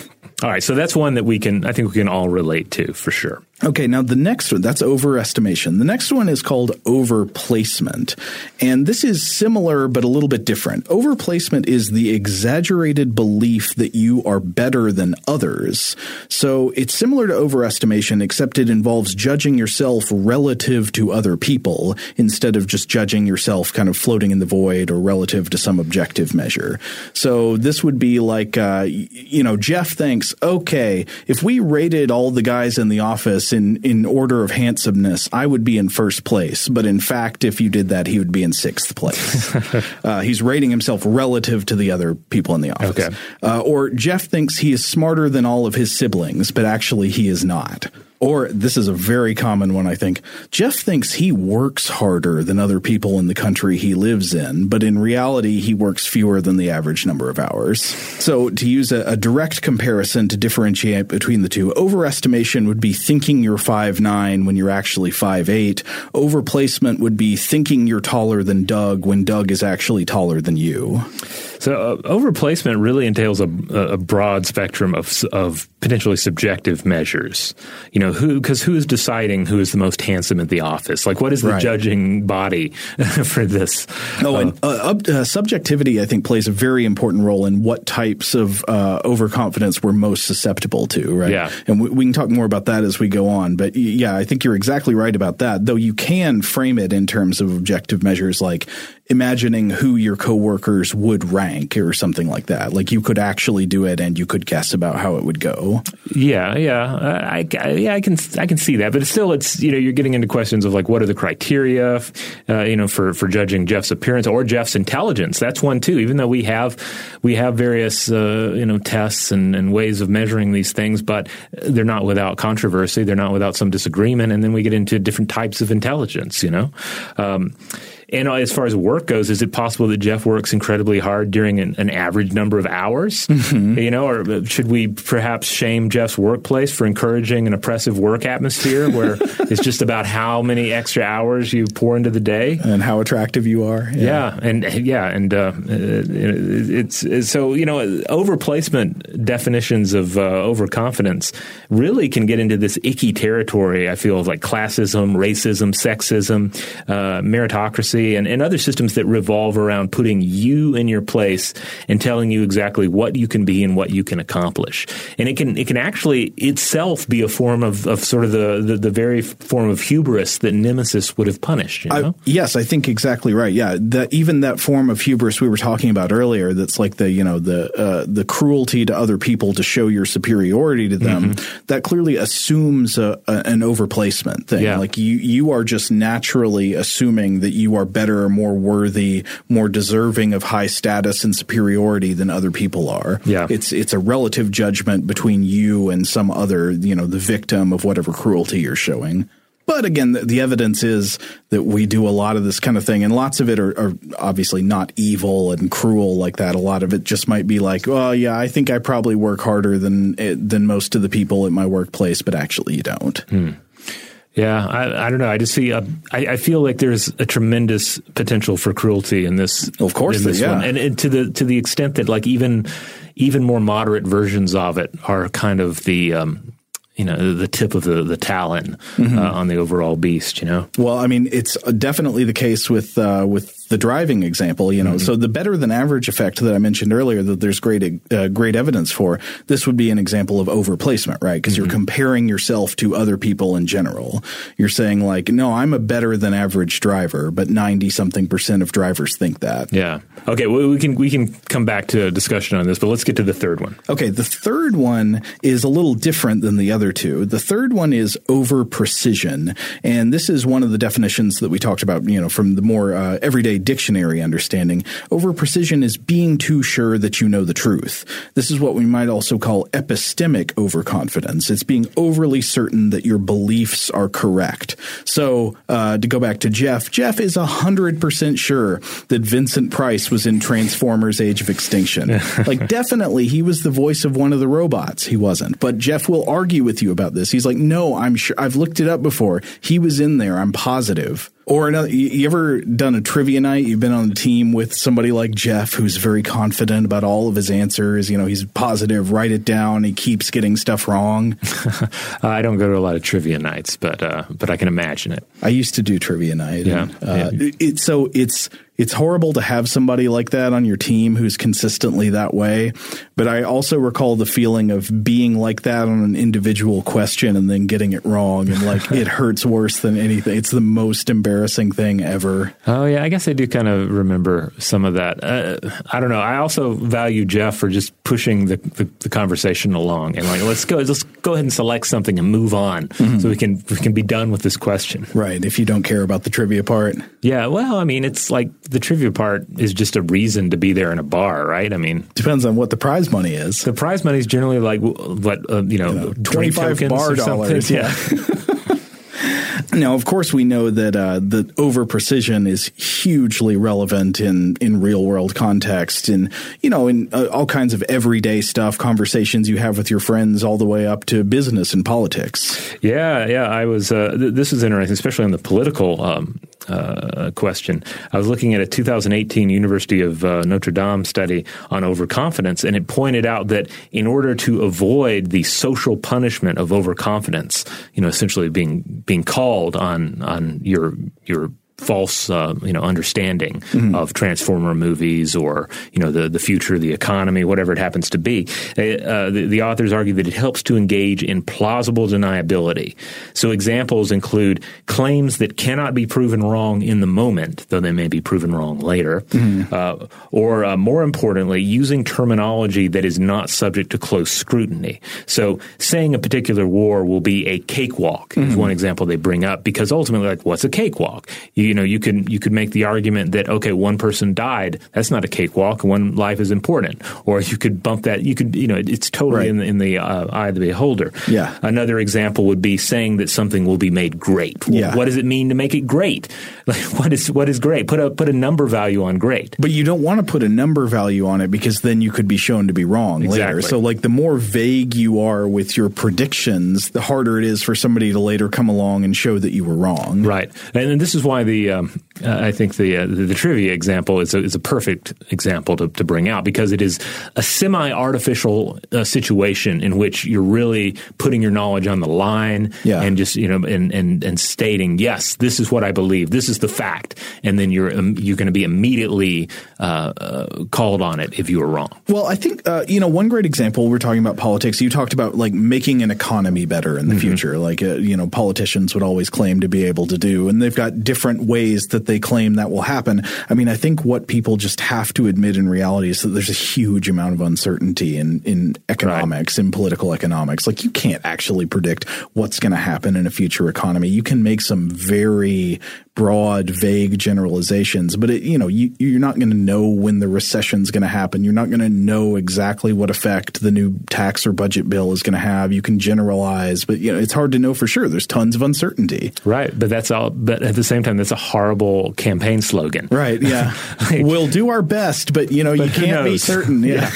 All right, so that's one that we can, I think we can all relate to for sure. Okay, now the next one, that's overestimation. The next one is called overplacement. And this is similar but a little bit different. Overplacement is the exaggerated belief that you are better than others. So it's similar to overestimation, except it involves judging yourself relative to other people instead of just judging yourself kind of floating in the void or relative to some objective measure. So this would be like, uh, you know, Jeff thinks, okay, if we rated all the guys in the office in in order of handsomeness, I would be in first place. But in fact, if you did that, he would be in sixth place. uh, he's rating himself relative to the other people in the office. Okay. Uh, or Jeff thinks he is smarter than all of his siblings, but actually he is not. Or this is a very common one, I think. Jeff thinks he works harder than other people in the country he lives in, but in reality, he works fewer than the average number of hours. So, to use a, a direct comparison to differentiate between the two, overestimation would be thinking you're five nine when you're actually five eight. Overplacement would be thinking you're taller than Doug when Doug is actually taller than you. So, uh, overplacement really entails a, a broad spectrum of, of potentially subjective measures. You know, who because who is deciding who is the most handsome at the office? Like, what is the Right. judging body for this? Oh, and uh, uh, subjectivity, I think, plays a very important role in what types of uh, overconfidence we're most susceptible to, right? Yeah. And we, we can talk more about that as we go on. But yeah, I think you're exactly right about that. Though you can frame it in terms of objective measures like imagining who your coworkers would rank or something like that. Like you could actually do it and you could guess about how it would go. Yeah, yeah, uh, I, I, yeah, I can, I can see that, but still, it's you know, you're getting into questions of like, what are the criteria, uh, you know, for for judging Jeff's appearance or Jeff's intelligence? That's one too. Even though we have we have various uh, you know tests and, and ways of measuring these things, but they're not without controversy. They're not without some disagreement, and then we get into different types of intelligence. You know. Um, and as far as work goes, is it possible that Jeff works incredibly hard during an, an average number of hours? You know, or should we perhaps shame Jeff's workplace for encouraging an oppressive work atmosphere where it's just about how many extra hours you pour into the day? And how attractive you are. Yeah, and yeah, and uh, it's, it's so you know overplacement definitions of uh, overconfidence really can get into this icky territory. I feel of like classism, racism, sexism, uh, meritocracy. And, and other systems that revolve around putting you in your place and telling you exactly what you can be and what you can accomplish. And it can it can actually itself be a form of, of sort of the, the, the very form of hubris that Nemesis would have punished. You know? I, yes, I think exactly right. Yeah, that even that form of hubris we were talking about earlier, that's like the you know the uh, the cruelty to other people to show your superiority to them. Mm-hmm. That clearly assumes a, a, an overplacement thing. Yeah. Like you you are just naturally assuming that you are better, or more worthy, more deserving of high status and superiority than other people are. Yeah, it's it's a relative judgment between you and some other you know the victim of whatever cruelty you're showing. But again, the, the, evidence is that we do a lot of this kind of thing, and lots of it are, are, obviously not evil and cruel like that. A lot of it just might be like, "Oh, yeah, I think I probably work harder than than most of the people at my workplace," but actually, you don't. Hmm. Yeah, I, I, don't know. I just see. A, I, I feel like there's a tremendous potential for cruelty in this. Of course, this yeah. one, and, and to the to the extent that like even even more moderate versions of it are kind of the um, you know the tip of the the talon mm-hmm. uh, on the overall beast. You know. Well, I mean, it's definitely the case with uh, with the driving example, you know, mm-hmm. so the better than average effect that I mentioned earlier that there's great uh, great evidence for, this would be an example of overplacement, right? Because mm-hmm. you're comparing yourself to other people in general. You're saying like, no, I'm a better than average driver, but 90 something percent of drivers think that. Yeah. Okay, well, we can we can come back to a discussion on this, but let's get to the third one. Okay, the third one is a little different than the other two. The third one is over precision, and this is one of the definitions that we talked about, you know, from the more uh, everyday dictionary understanding, over precision is being too sure that you know the truth. This is what we might also call epistemic overconfidence. It's being overly certain that your beliefs are correct. So, uh, to go back to Jeff, Jeff is 100% sure that Vincent Price was in Transformers Age of Extinction. like, definitely he was the voice of one of the robots. He wasn't. But Jeff will argue with you about this. He's like, no, I'm sure. I've looked it up before. He was in there. I'm positive. Or another, you ever done a trivia night? You've been on a team with somebody like Jeff, who's very confident about all of his answers. You know, he's positive. Write it down. He keeps getting stuff wrong. I don't go to a lot of trivia nights, but uh, but I can imagine it. I used to do trivia night. Yeah. And, uh, yeah. It, so it's it's horrible to have somebody like that on your team who's consistently that way. But I also recall the feeling of being like that on an individual question and then getting it wrong. And like it hurts worse than anything. It's the most embarrassing thing ever. Oh, yeah. I guess I do kind of remember some of that. Uh, I don't know. I also value Jeff for just pushing the, the, the, conversation along and like, let's go, let's go ahead and select something and move on mm-hmm. so we can, we can be done with this question. Right. If you don't care about the trivia part. Yeah. Well, I mean, it's like, the trivia part is just a reason to be there in a bar, right? I mean, depends on what the prize money is. The prize money is generally like what uh, you know, you know twenty five bar dollars. Yeah. Now, of course, we know that uh, the over precision is hugely relevant in in real world context, and you know, in uh, all kinds of everyday stuff, conversations you have with your friends, all the way up to business and politics. Yeah, yeah. I was. Uh, th- this is interesting, especially on the political um, uh, question. I was looking at a 2018 University of uh, Notre Dame study on overconfidence, and it pointed out that in order to avoid the social punishment of overconfidence, you know, essentially being being called on on your your false uh, you know understanding mm-hmm. of transformer movies or you know the the future of the economy whatever it happens to be uh, the, the, authors argue that it helps to engage in plausible deniability so examples include claims that cannot be proven wrong in the moment though they may be proven wrong later mm-hmm. uh, or uh, more importantly using terminology that is not subject to close scrutiny so saying a particular war will be a cakewalk mm-hmm. is one example they bring up because ultimately like what's a cakewalk you you know, you can you could make the argument that okay, one person died. That's not a cakewalk. One life is important. Or you could bump that. You could you know, it's totally right. in the, in the uh, eye of the beholder. Yeah. Another example would be saying that something will be made great. Yeah. What does it mean to make it great? Like what is what is great? Put a put a number value on great. But you don't want to put a number value on it because then you could be shown to be wrong exactly. later. So like the more vague you are with your predictions, the harder it is for somebody to later come along and show that you were wrong. Right. And this is why the the um, uh, I think the, uh, the, the trivia example is a, is a perfect example to, to bring out because it is a semi artificial uh, situation in which you're really putting your knowledge on the line Yeah. and just you know and, and and stating yes this is what I believe this is the fact and then you're um, you're going to be immediately uh, uh, called on it if you were wrong. Well, I think uh, you know one great example. We're talking about politics. You talked about like making an economy better in the future, like uh, you know politicians would always claim to be able to do, and they've got different ways that they claim that will happen. I mean, I think what people just have to admit in reality is that there's a huge amount of uncertainty in in economics, in political economics. Like you can't actually predict what's going to happen in a future economy. You can make some very broad, vague generalizations, but it, you know, you, you're not going to know when the recession's going to happen. You're not going to know exactly what effect the new tax or budget bill is going to have. You can generalize, but you know, it's hard to know for sure. There's tons of uncertainty. Right, but that's all. But at the same time, that's horrible campaign slogan. Right. Yeah. we'll do our best, but you know, you But who can't be certain. Yeah.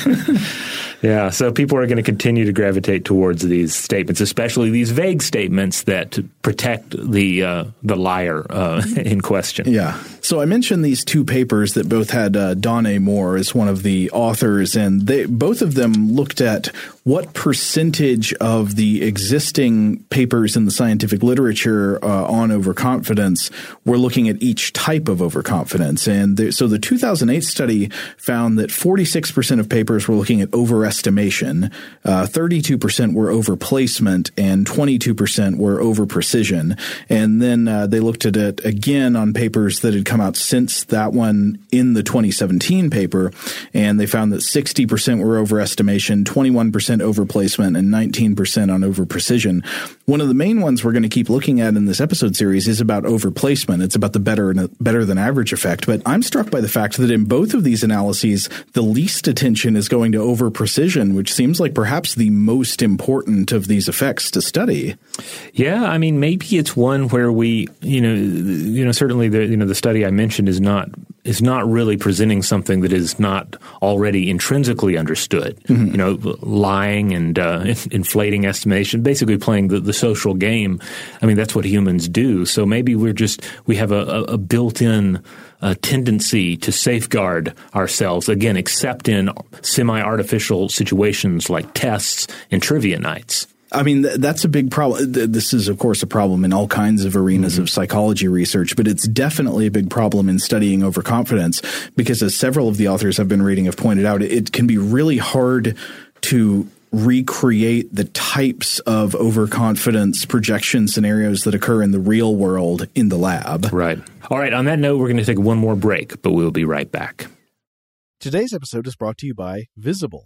Yeah, so people are going to continue to gravitate towards these statements, especially these vague statements that protect the uh, the liar uh, in question. Yeah. So I mentioned these two papers that both had uh, Don A. Moore as one of the authors, and they both of them looked at what percentage of the existing papers in the scientific literature uh, on overconfidence were looking at each type of overconfidence. And there, so the 2008 study found that 46% of papers were looking at overestimation, uh, 32% were overplacement, and 22% were overprecision. And then uh, they looked at it again on papers that had come out since that one in the 2017 paper, and they found that 60% were overestimation, 21% overplacement, and 19% on overprecision. One of the main ones we're going to keep looking at in this episode series is about overplacement. It's about the better better than average effect. But I'm struck by the fact that in both of these analyses, the least attention is going to overprecision, which seems like perhaps the most important of these effects to study. Yeah, I mean, maybe it's one where we, you know, you know, certainly the you know the study I mentioned is not is not really presenting something that is not already intrinsically understood. You know, lying and uh, inflating estimation, basically playing the, the social game. I mean, that's what humans do. So maybe we're just we have a, a, a built-in uh, tendency to safeguard ourselves again, except in semi-artificial situations like tests and trivia nights. I mean, th- that's a big problem. Th- This is, of course, a problem in all kinds of arenas of mm-hmm. psychology research, but it's definitely a big problem in studying overconfidence because, as several of the authors I've been reading have pointed out, it, it can be really hard to recreate the types of overconfidence projection scenarios that occur in the real world in the lab. Right. All right. On that note, we're going to take one more break, but we'll be right back. Today's episode is brought to you by Visible.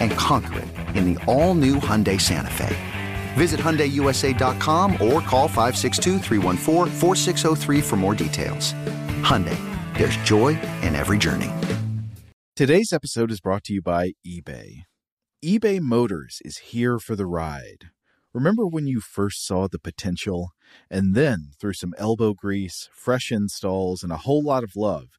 And conquer it in the all-new Hyundai Santa Fe. Visit HyundaiUSA.com or call 562 for more details. Hyundai, there's joy in every journey. Today's episode is brought to you by eBay. eBay Motors is here for the ride. Remember when you first saw the potential? And then, through some elbow grease, fresh installs, and a whole lot of love,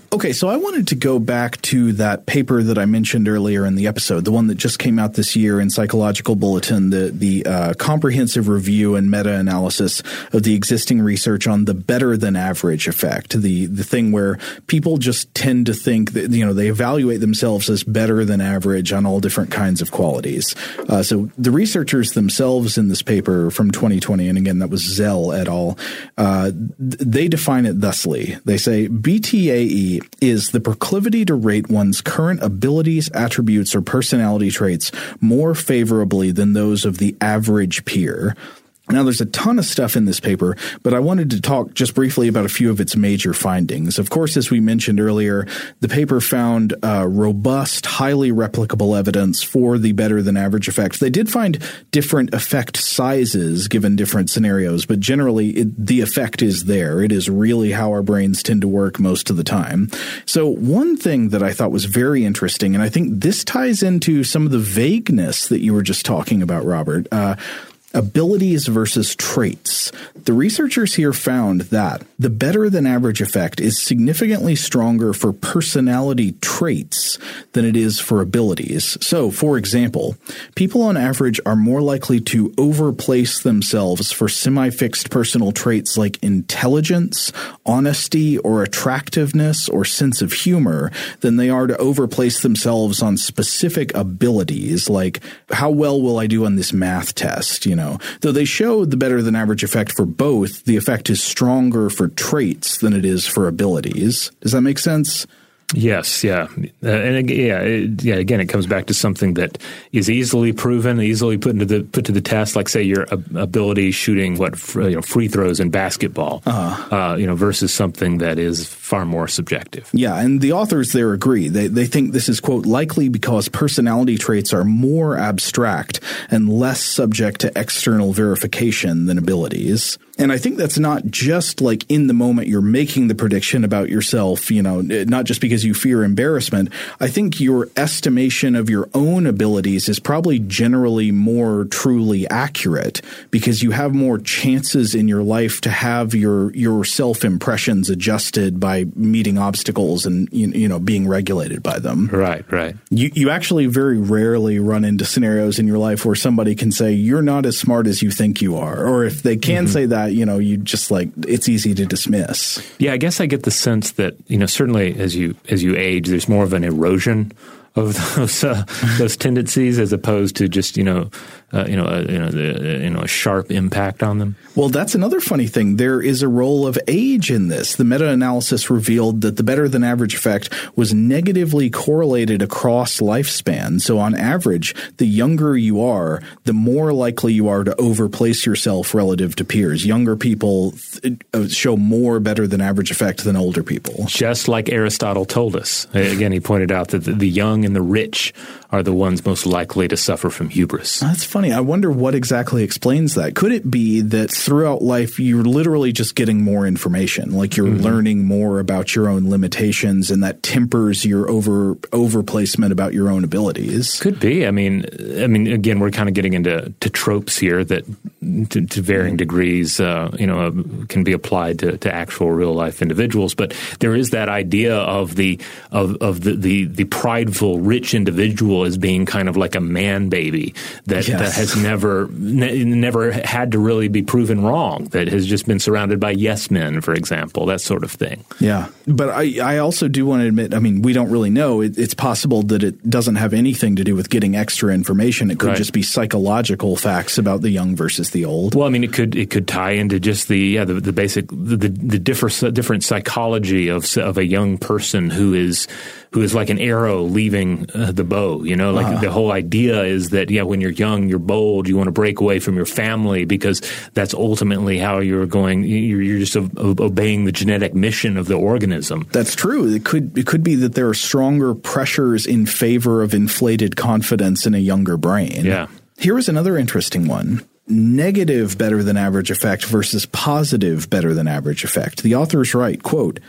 Okay, so I wanted to go back to that paper that I mentioned earlier in the episode, the one that just came out this year in Psychological Bulletin, the the uh, comprehensive review and meta analysis of the existing research on the better than average effect, the the thing where people just tend to think that you know they evaluate themselves as better than average on all different kinds of qualities. Uh, so the researchers themselves in this paper from 2020, and again that was Zell et al. Uh, they define it thusly: they say BTAE is the proclivity to rate one's current abilities, attributes, or personality traits more favorably than those of the average peer. Now, there's a ton of stuff in this paper, but I wanted to talk just briefly about a few of its major findings. Of course, as we mentioned earlier, the paper found uh, robust, highly replicable evidence for the better than average effect. They did find different effect sizes given different scenarios, but generally it, the effect is there. It is really how our brains tend to work most of the time. So, one thing that I thought was very interesting, and I think this ties into some of the vagueness that you were just talking about, Robert. Uh, abilities versus traits. The researchers here found that the better than average effect is significantly stronger for personality traits than it is for abilities. So, for example, people on average are more likely to overplace themselves for semi fixed personal traits like intelligence, honesty, or attractiveness or sense of humor than they are to overplace themselves on specific abilities like how well will I do on this math test, you know Though they showed the better than average effect for both, the effect is stronger for traits than it is for abilities. Does that make sense? Yes, yeah, uh, and yeah, it, yeah. Again, it comes back to something that is easily proven, easily put into the put to the test. Like say your ability shooting what you know free throws in basketball, uh-huh. uh, you know, versus something that is far more subjective. Yeah, and the authors there agree. They they think this is quote likely because personality traits are more abstract and less subject to external verification than abilities. And I think that's not just like in the moment you're making the prediction about yourself, you know, not just because you fear embarrassment. I think your estimation of your own abilities is probably generally more truly accurate because you have more chances in your life to have your your self impressions adjusted by meeting obstacles and you know being regulated by them. Right, right. You you actually very rarely run into scenarios in your life where somebody can say you're not as smart as you think you are or if they can mm-hmm. say that you know, you just like it's easy to dismiss. Yeah, I guess I get the sense that you know, certainly as you as you age, there's more of an erosion of those uh, those tendencies as opposed to just you know uh, you know, a, you know, the, you know, a sharp impact on them. Well, that's another funny thing. There is a role of age in this. The meta-analysis revealed that the better than average effect was negatively correlated across lifespan. So on average, the younger you are, the more likely you are to overplace yourself relative to peers. Younger people th- uh, show more better than average effect than older people. Just like Aristotle told us. Again, he pointed out that the young and the rich are the ones most likely to suffer from hubris. That's funny. I wonder what exactly explains that. Could it be that throughout life you're literally just getting more information, like you're mm-hmm. learning more about your own limitations, and that tempers your over over placement about your own abilities? Could be. I mean, I mean, again, we're kind of getting into to tropes here that, to, to varying degrees, uh, you know, can be applied to, to actual real life individuals. But there is that idea of the of of the the, the prideful rich individual as being kind of like a man baby that, yes. that has never ne- never had to really be proven wrong. That has just been surrounded by yes men, for example, that sort of thing. Yeah, but I I also do want to admit. I mean, we don't really know. It, it's possible that it doesn't have anything to do with getting extra information. It could right. just be psychological facts about the young versus the old. Well, I mean, it could it could tie into just the yeah the, the basic the the different different psychology of of a young person who is who is like an arrow leaving uh, the bow. You know, like uh-huh. the whole idea is that yeah, when you're young, you're bold, you want to break away from your family because that's ultimately how you're going. You're, you're just obeying the genetic mission of the organism. That's true. It could it could be that there are stronger pressures in favor of inflated confidence in a younger brain. Yeah. Here is another interesting one negative better than average effect versus positive better than average effect. The authors write, quote,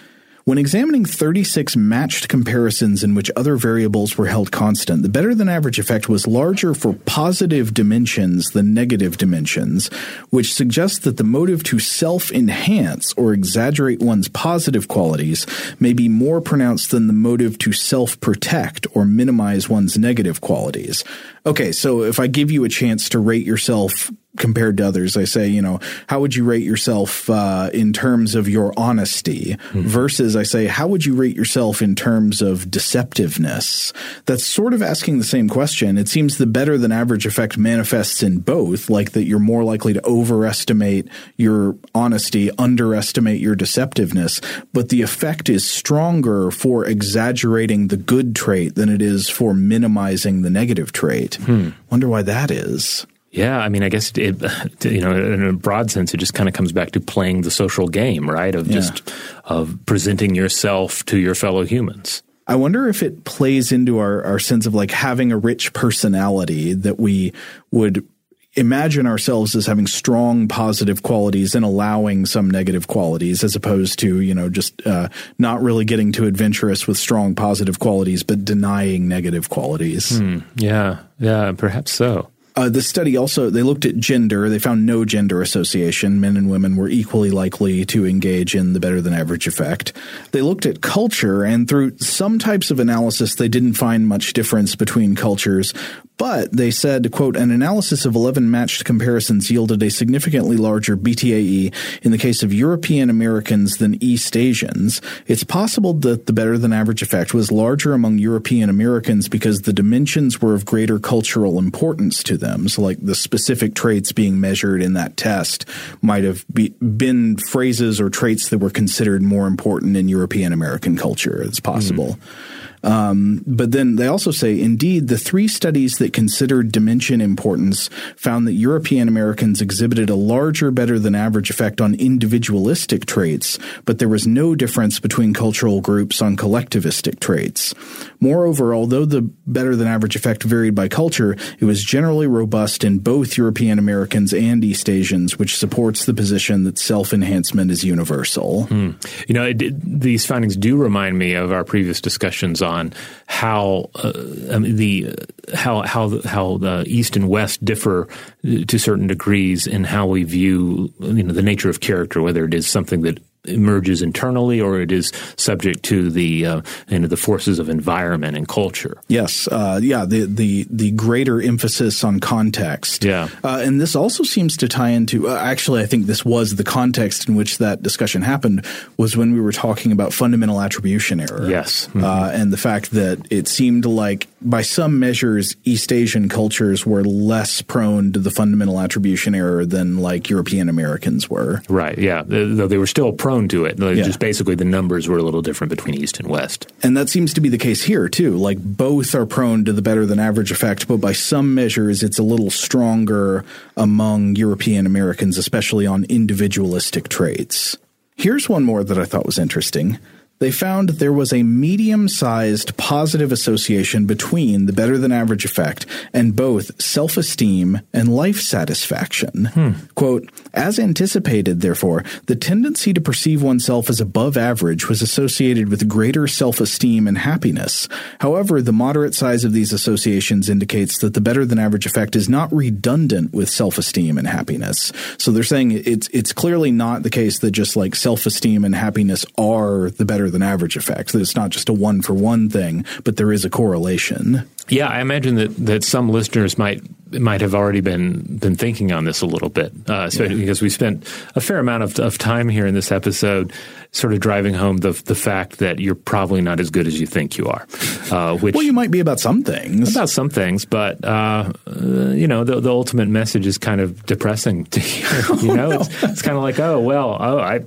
when examining 36 matched comparisons in which other variables were held constant, the better than average effect was larger for positive dimensions than negative dimensions, which suggests that the motive to self enhance or exaggerate one's positive qualities may be more pronounced than the motive to self protect or minimize one's negative qualities. Okay, so if I give you a chance to rate yourself compared to others. I say, you know, how would you rate yourself uh, in terms of your honesty mm-hmm. versus I say, how would you rate yourself in terms of deceptiveness? That's sort of asking the same question. It seems the better than average effect manifests in both, like that you're more likely to overestimate your honesty, underestimate your deceptiveness, but the effect is stronger for exaggerating the good trait than it is for minimizing the negative trait. Hmm. Wonder why that is. Yeah, I mean, I guess it, you know, in a broad sense, it just kind of comes back to playing the social game, right? Of yeah. just of presenting yourself to your fellow humans. I wonder if it plays into our, our sense of like having a rich personality that we would imagine ourselves as having strong positive qualities and allowing some negative qualities as opposed to you know just uh, not really getting too adventurous with strong positive qualities but denying negative qualities hmm. yeah yeah perhaps so uh, the study also they looked at gender. They found no gender association. Men and women were equally likely to engage in the better than average effect. They looked at culture, and through some types of analysis, they didn't find much difference between cultures. But they said, quote, an analysis of 11 matched comparisons yielded a significantly larger BTAE in the case of European Americans than East Asians. It's possible that the better than average effect was larger among European Americans because the dimensions were of greater cultural importance to them. So, like the specific traits being measured in that test might have be, been phrases or traits that were considered more important in European American culture. It's possible. Mm. Um, but then they also say, indeed, the three studies that considered dimension importance found that European Americans exhibited a larger, better than average effect on individualistic traits, but there was no difference between cultural groups on collectivistic traits. Moreover, although the better than average effect varied by culture, it was generally robust in both European Americans and East Asians, which supports the position that self enhancement is universal. Hmm. You know, it, these findings do remind me of our previous discussions on how uh, mean, the how how how the East and West differ to certain degrees in how we view you know the nature of character, whether it is something that emerges internally or it is subject to the uh, you know the forces of environment and culture. Yes, uh, yeah, the the the greater emphasis on context. Yeah, uh, and this also seems to tie into. Uh, actually, I think this was the context in which that discussion happened was when we were talking about fundamental attribution error. Yes, uh, mm-hmm. and the fact that it seemed like by some measures, East Asian cultures were less prone to the fundamental attribution error than like European Americans were. Right. Yeah. Though they were still prone to it. Yeah. Just basically the numbers were a little different between East and West. And that seems to be the case here too. Like both are prone to the better than average effect, but by some measures, it's a little stronger among European Americans, especially on individualistic traits. Here's one more that I thought was interesting. They found there was a medium sized positive association between the better than average effect and both self esteem and life satisfaction. Hmm. Quote, as anticipated, therefore, the tendency to perceive oneself as above average was associated with greater self esteem and happiness. However, the moderate size of these associations indicates that the better than average effect is not redundant with self esteem and happiness. So they're saying it's it's clearly not the case that just like self esteem and happiness are the better than average effect. That it's not just a one for one thing, but there is a correlation. Yeah, I imagine that, that some listeners might might have already been been thinking on this a little bit, uh, especially because we spent a fair amount of, of time here in this episode, sort of driving home the the fact that you're probably not as good as you think you are. Uh, which Well, you might be about some things. about some things, but uh, uh, you know the, the ultimate message is kind of depressing to hear. You know, it's, it's kind of like, oh well, oh I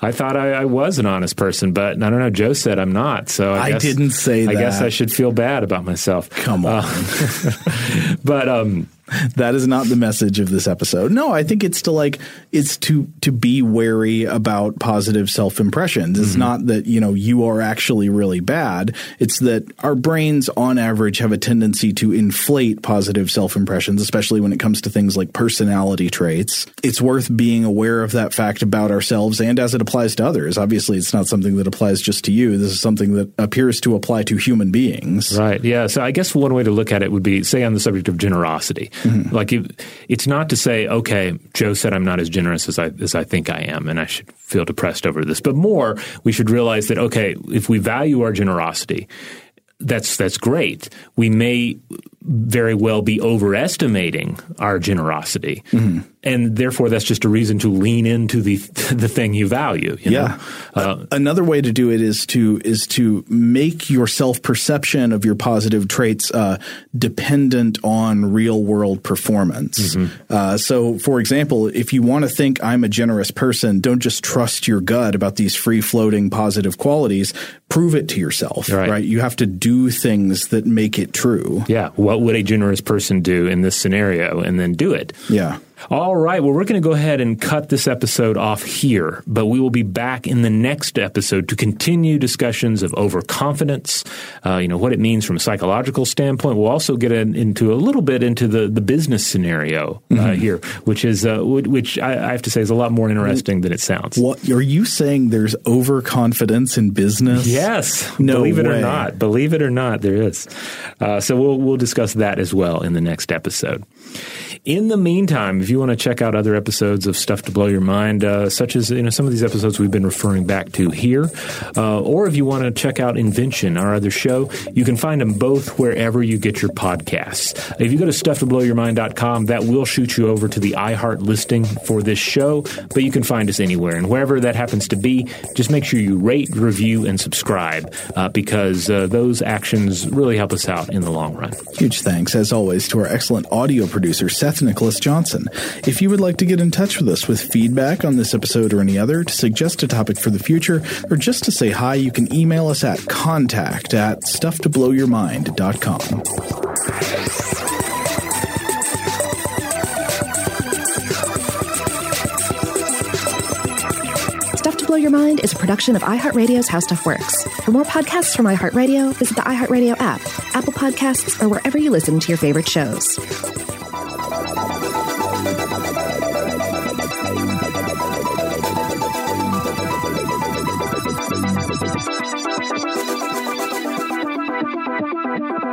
I thought I, I was an honest person, but I don't know. Joe said I'm not, so I, I guess, didn't say I guess. I should feel bad about myself. Come on. But um, that is not the message of this episode. No, I think it's to like it's to to be wary about positive self impressions. It's mm-hmm. not that you know you are actually really bad. It's that our brains, on average, have a tendency to inflate positive self impressions, especially when it comes to things like personality traits. It's worth being aware of that fact about ourselves and as it applies to others. Obviously, it's not something that applies just to you. This is something that appears to apply to human beings. Right. Yeah. So I guess one way to look at it would be, say, on the subject of generosity. Mm-hmm. Like, it, it's not to say, okay, Joe said I'm not as generous as I as I think I am, and I should feel depressed over this. But more, we should realize that okay, if we value our generosity, that's that's great. We may very well be overestimating our generosity, and therefore that's just a reason to lean into the the thing you value. You know? Yeah. Uh, Another way to do it is to is to make your self perception of your positive traits uh, dependent on real world performance. Uh, so, for example, if you want to think I'm a generous person, don't just trust your gut about these free floating positive qualities. Prove it to yourself. Right. right? You have to do things that make it true. Yeah. What would a generous person do in this scenario, and then do it. Yeah. All right. Well, we're going to go ahead and cut this episode off here, but we will be back in the next episode to continue discussions of overconfidence, uh, you know, what it means from a psychological standpoint. We'll also get in, into a little bit into the, the business scenario uh, here, which is, uh, which I, I have to say is a lot more interesting than it sounds. What are you saying? There's overconfidence in business? Yes, No believe it or not, believe it or not, there is. Uh, so we'll we'll discuss that as well in the next episode. In the meantime, if you want to check out other episodes of Stuff to Blow Your Mind, uh, such as you know some of these episodes we've been referring back to here, uh, or if you want to check out Invention, our other show, you can find them both wherever you get your podcasts. If you go to stufftoblowyourmind.com, that will shoot you over to the iHeart listing for this show, but you can find us anywhere. And wherever that happens to be, just make sure you rate, review, and subscribe uh, because uh, those actions really help us out in the long run. Huge thanks, as always, to our excellent audio producer, Seth Nicholas Johnson. If you would like to get in touch with us with feedback on this episode or any other, to suggest a topic for the future, or just to say hi, you can email us at contact at stufftoblowyourmind.com. Stuff to Blow Your Mind is a production of iHeartRadio's How Stuff Works. For more podcasts from iHeartRadio, visit the iHeartRadio app, Apple Podcasts, or wherever you listen to your favorite shows.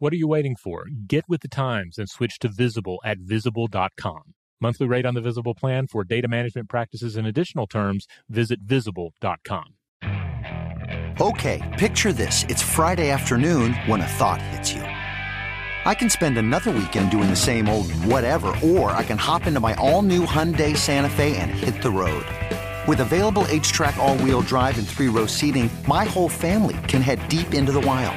What are you waiting for? Get with the times and switch to Visible at visible.com. Monthly rate on the Visible plan for data management practices and additional terms, visit visible.com. Okay, picture this. It's Friday afternoon when a thought hits you. I can spend another weekend doing the same old whatever, or I can hop into my all new Hyundai Santa Fe and hit the road. With available HTRAC, all wheel drive, and three row seating, my whole family can head deep into the wild.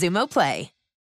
Xumo Play.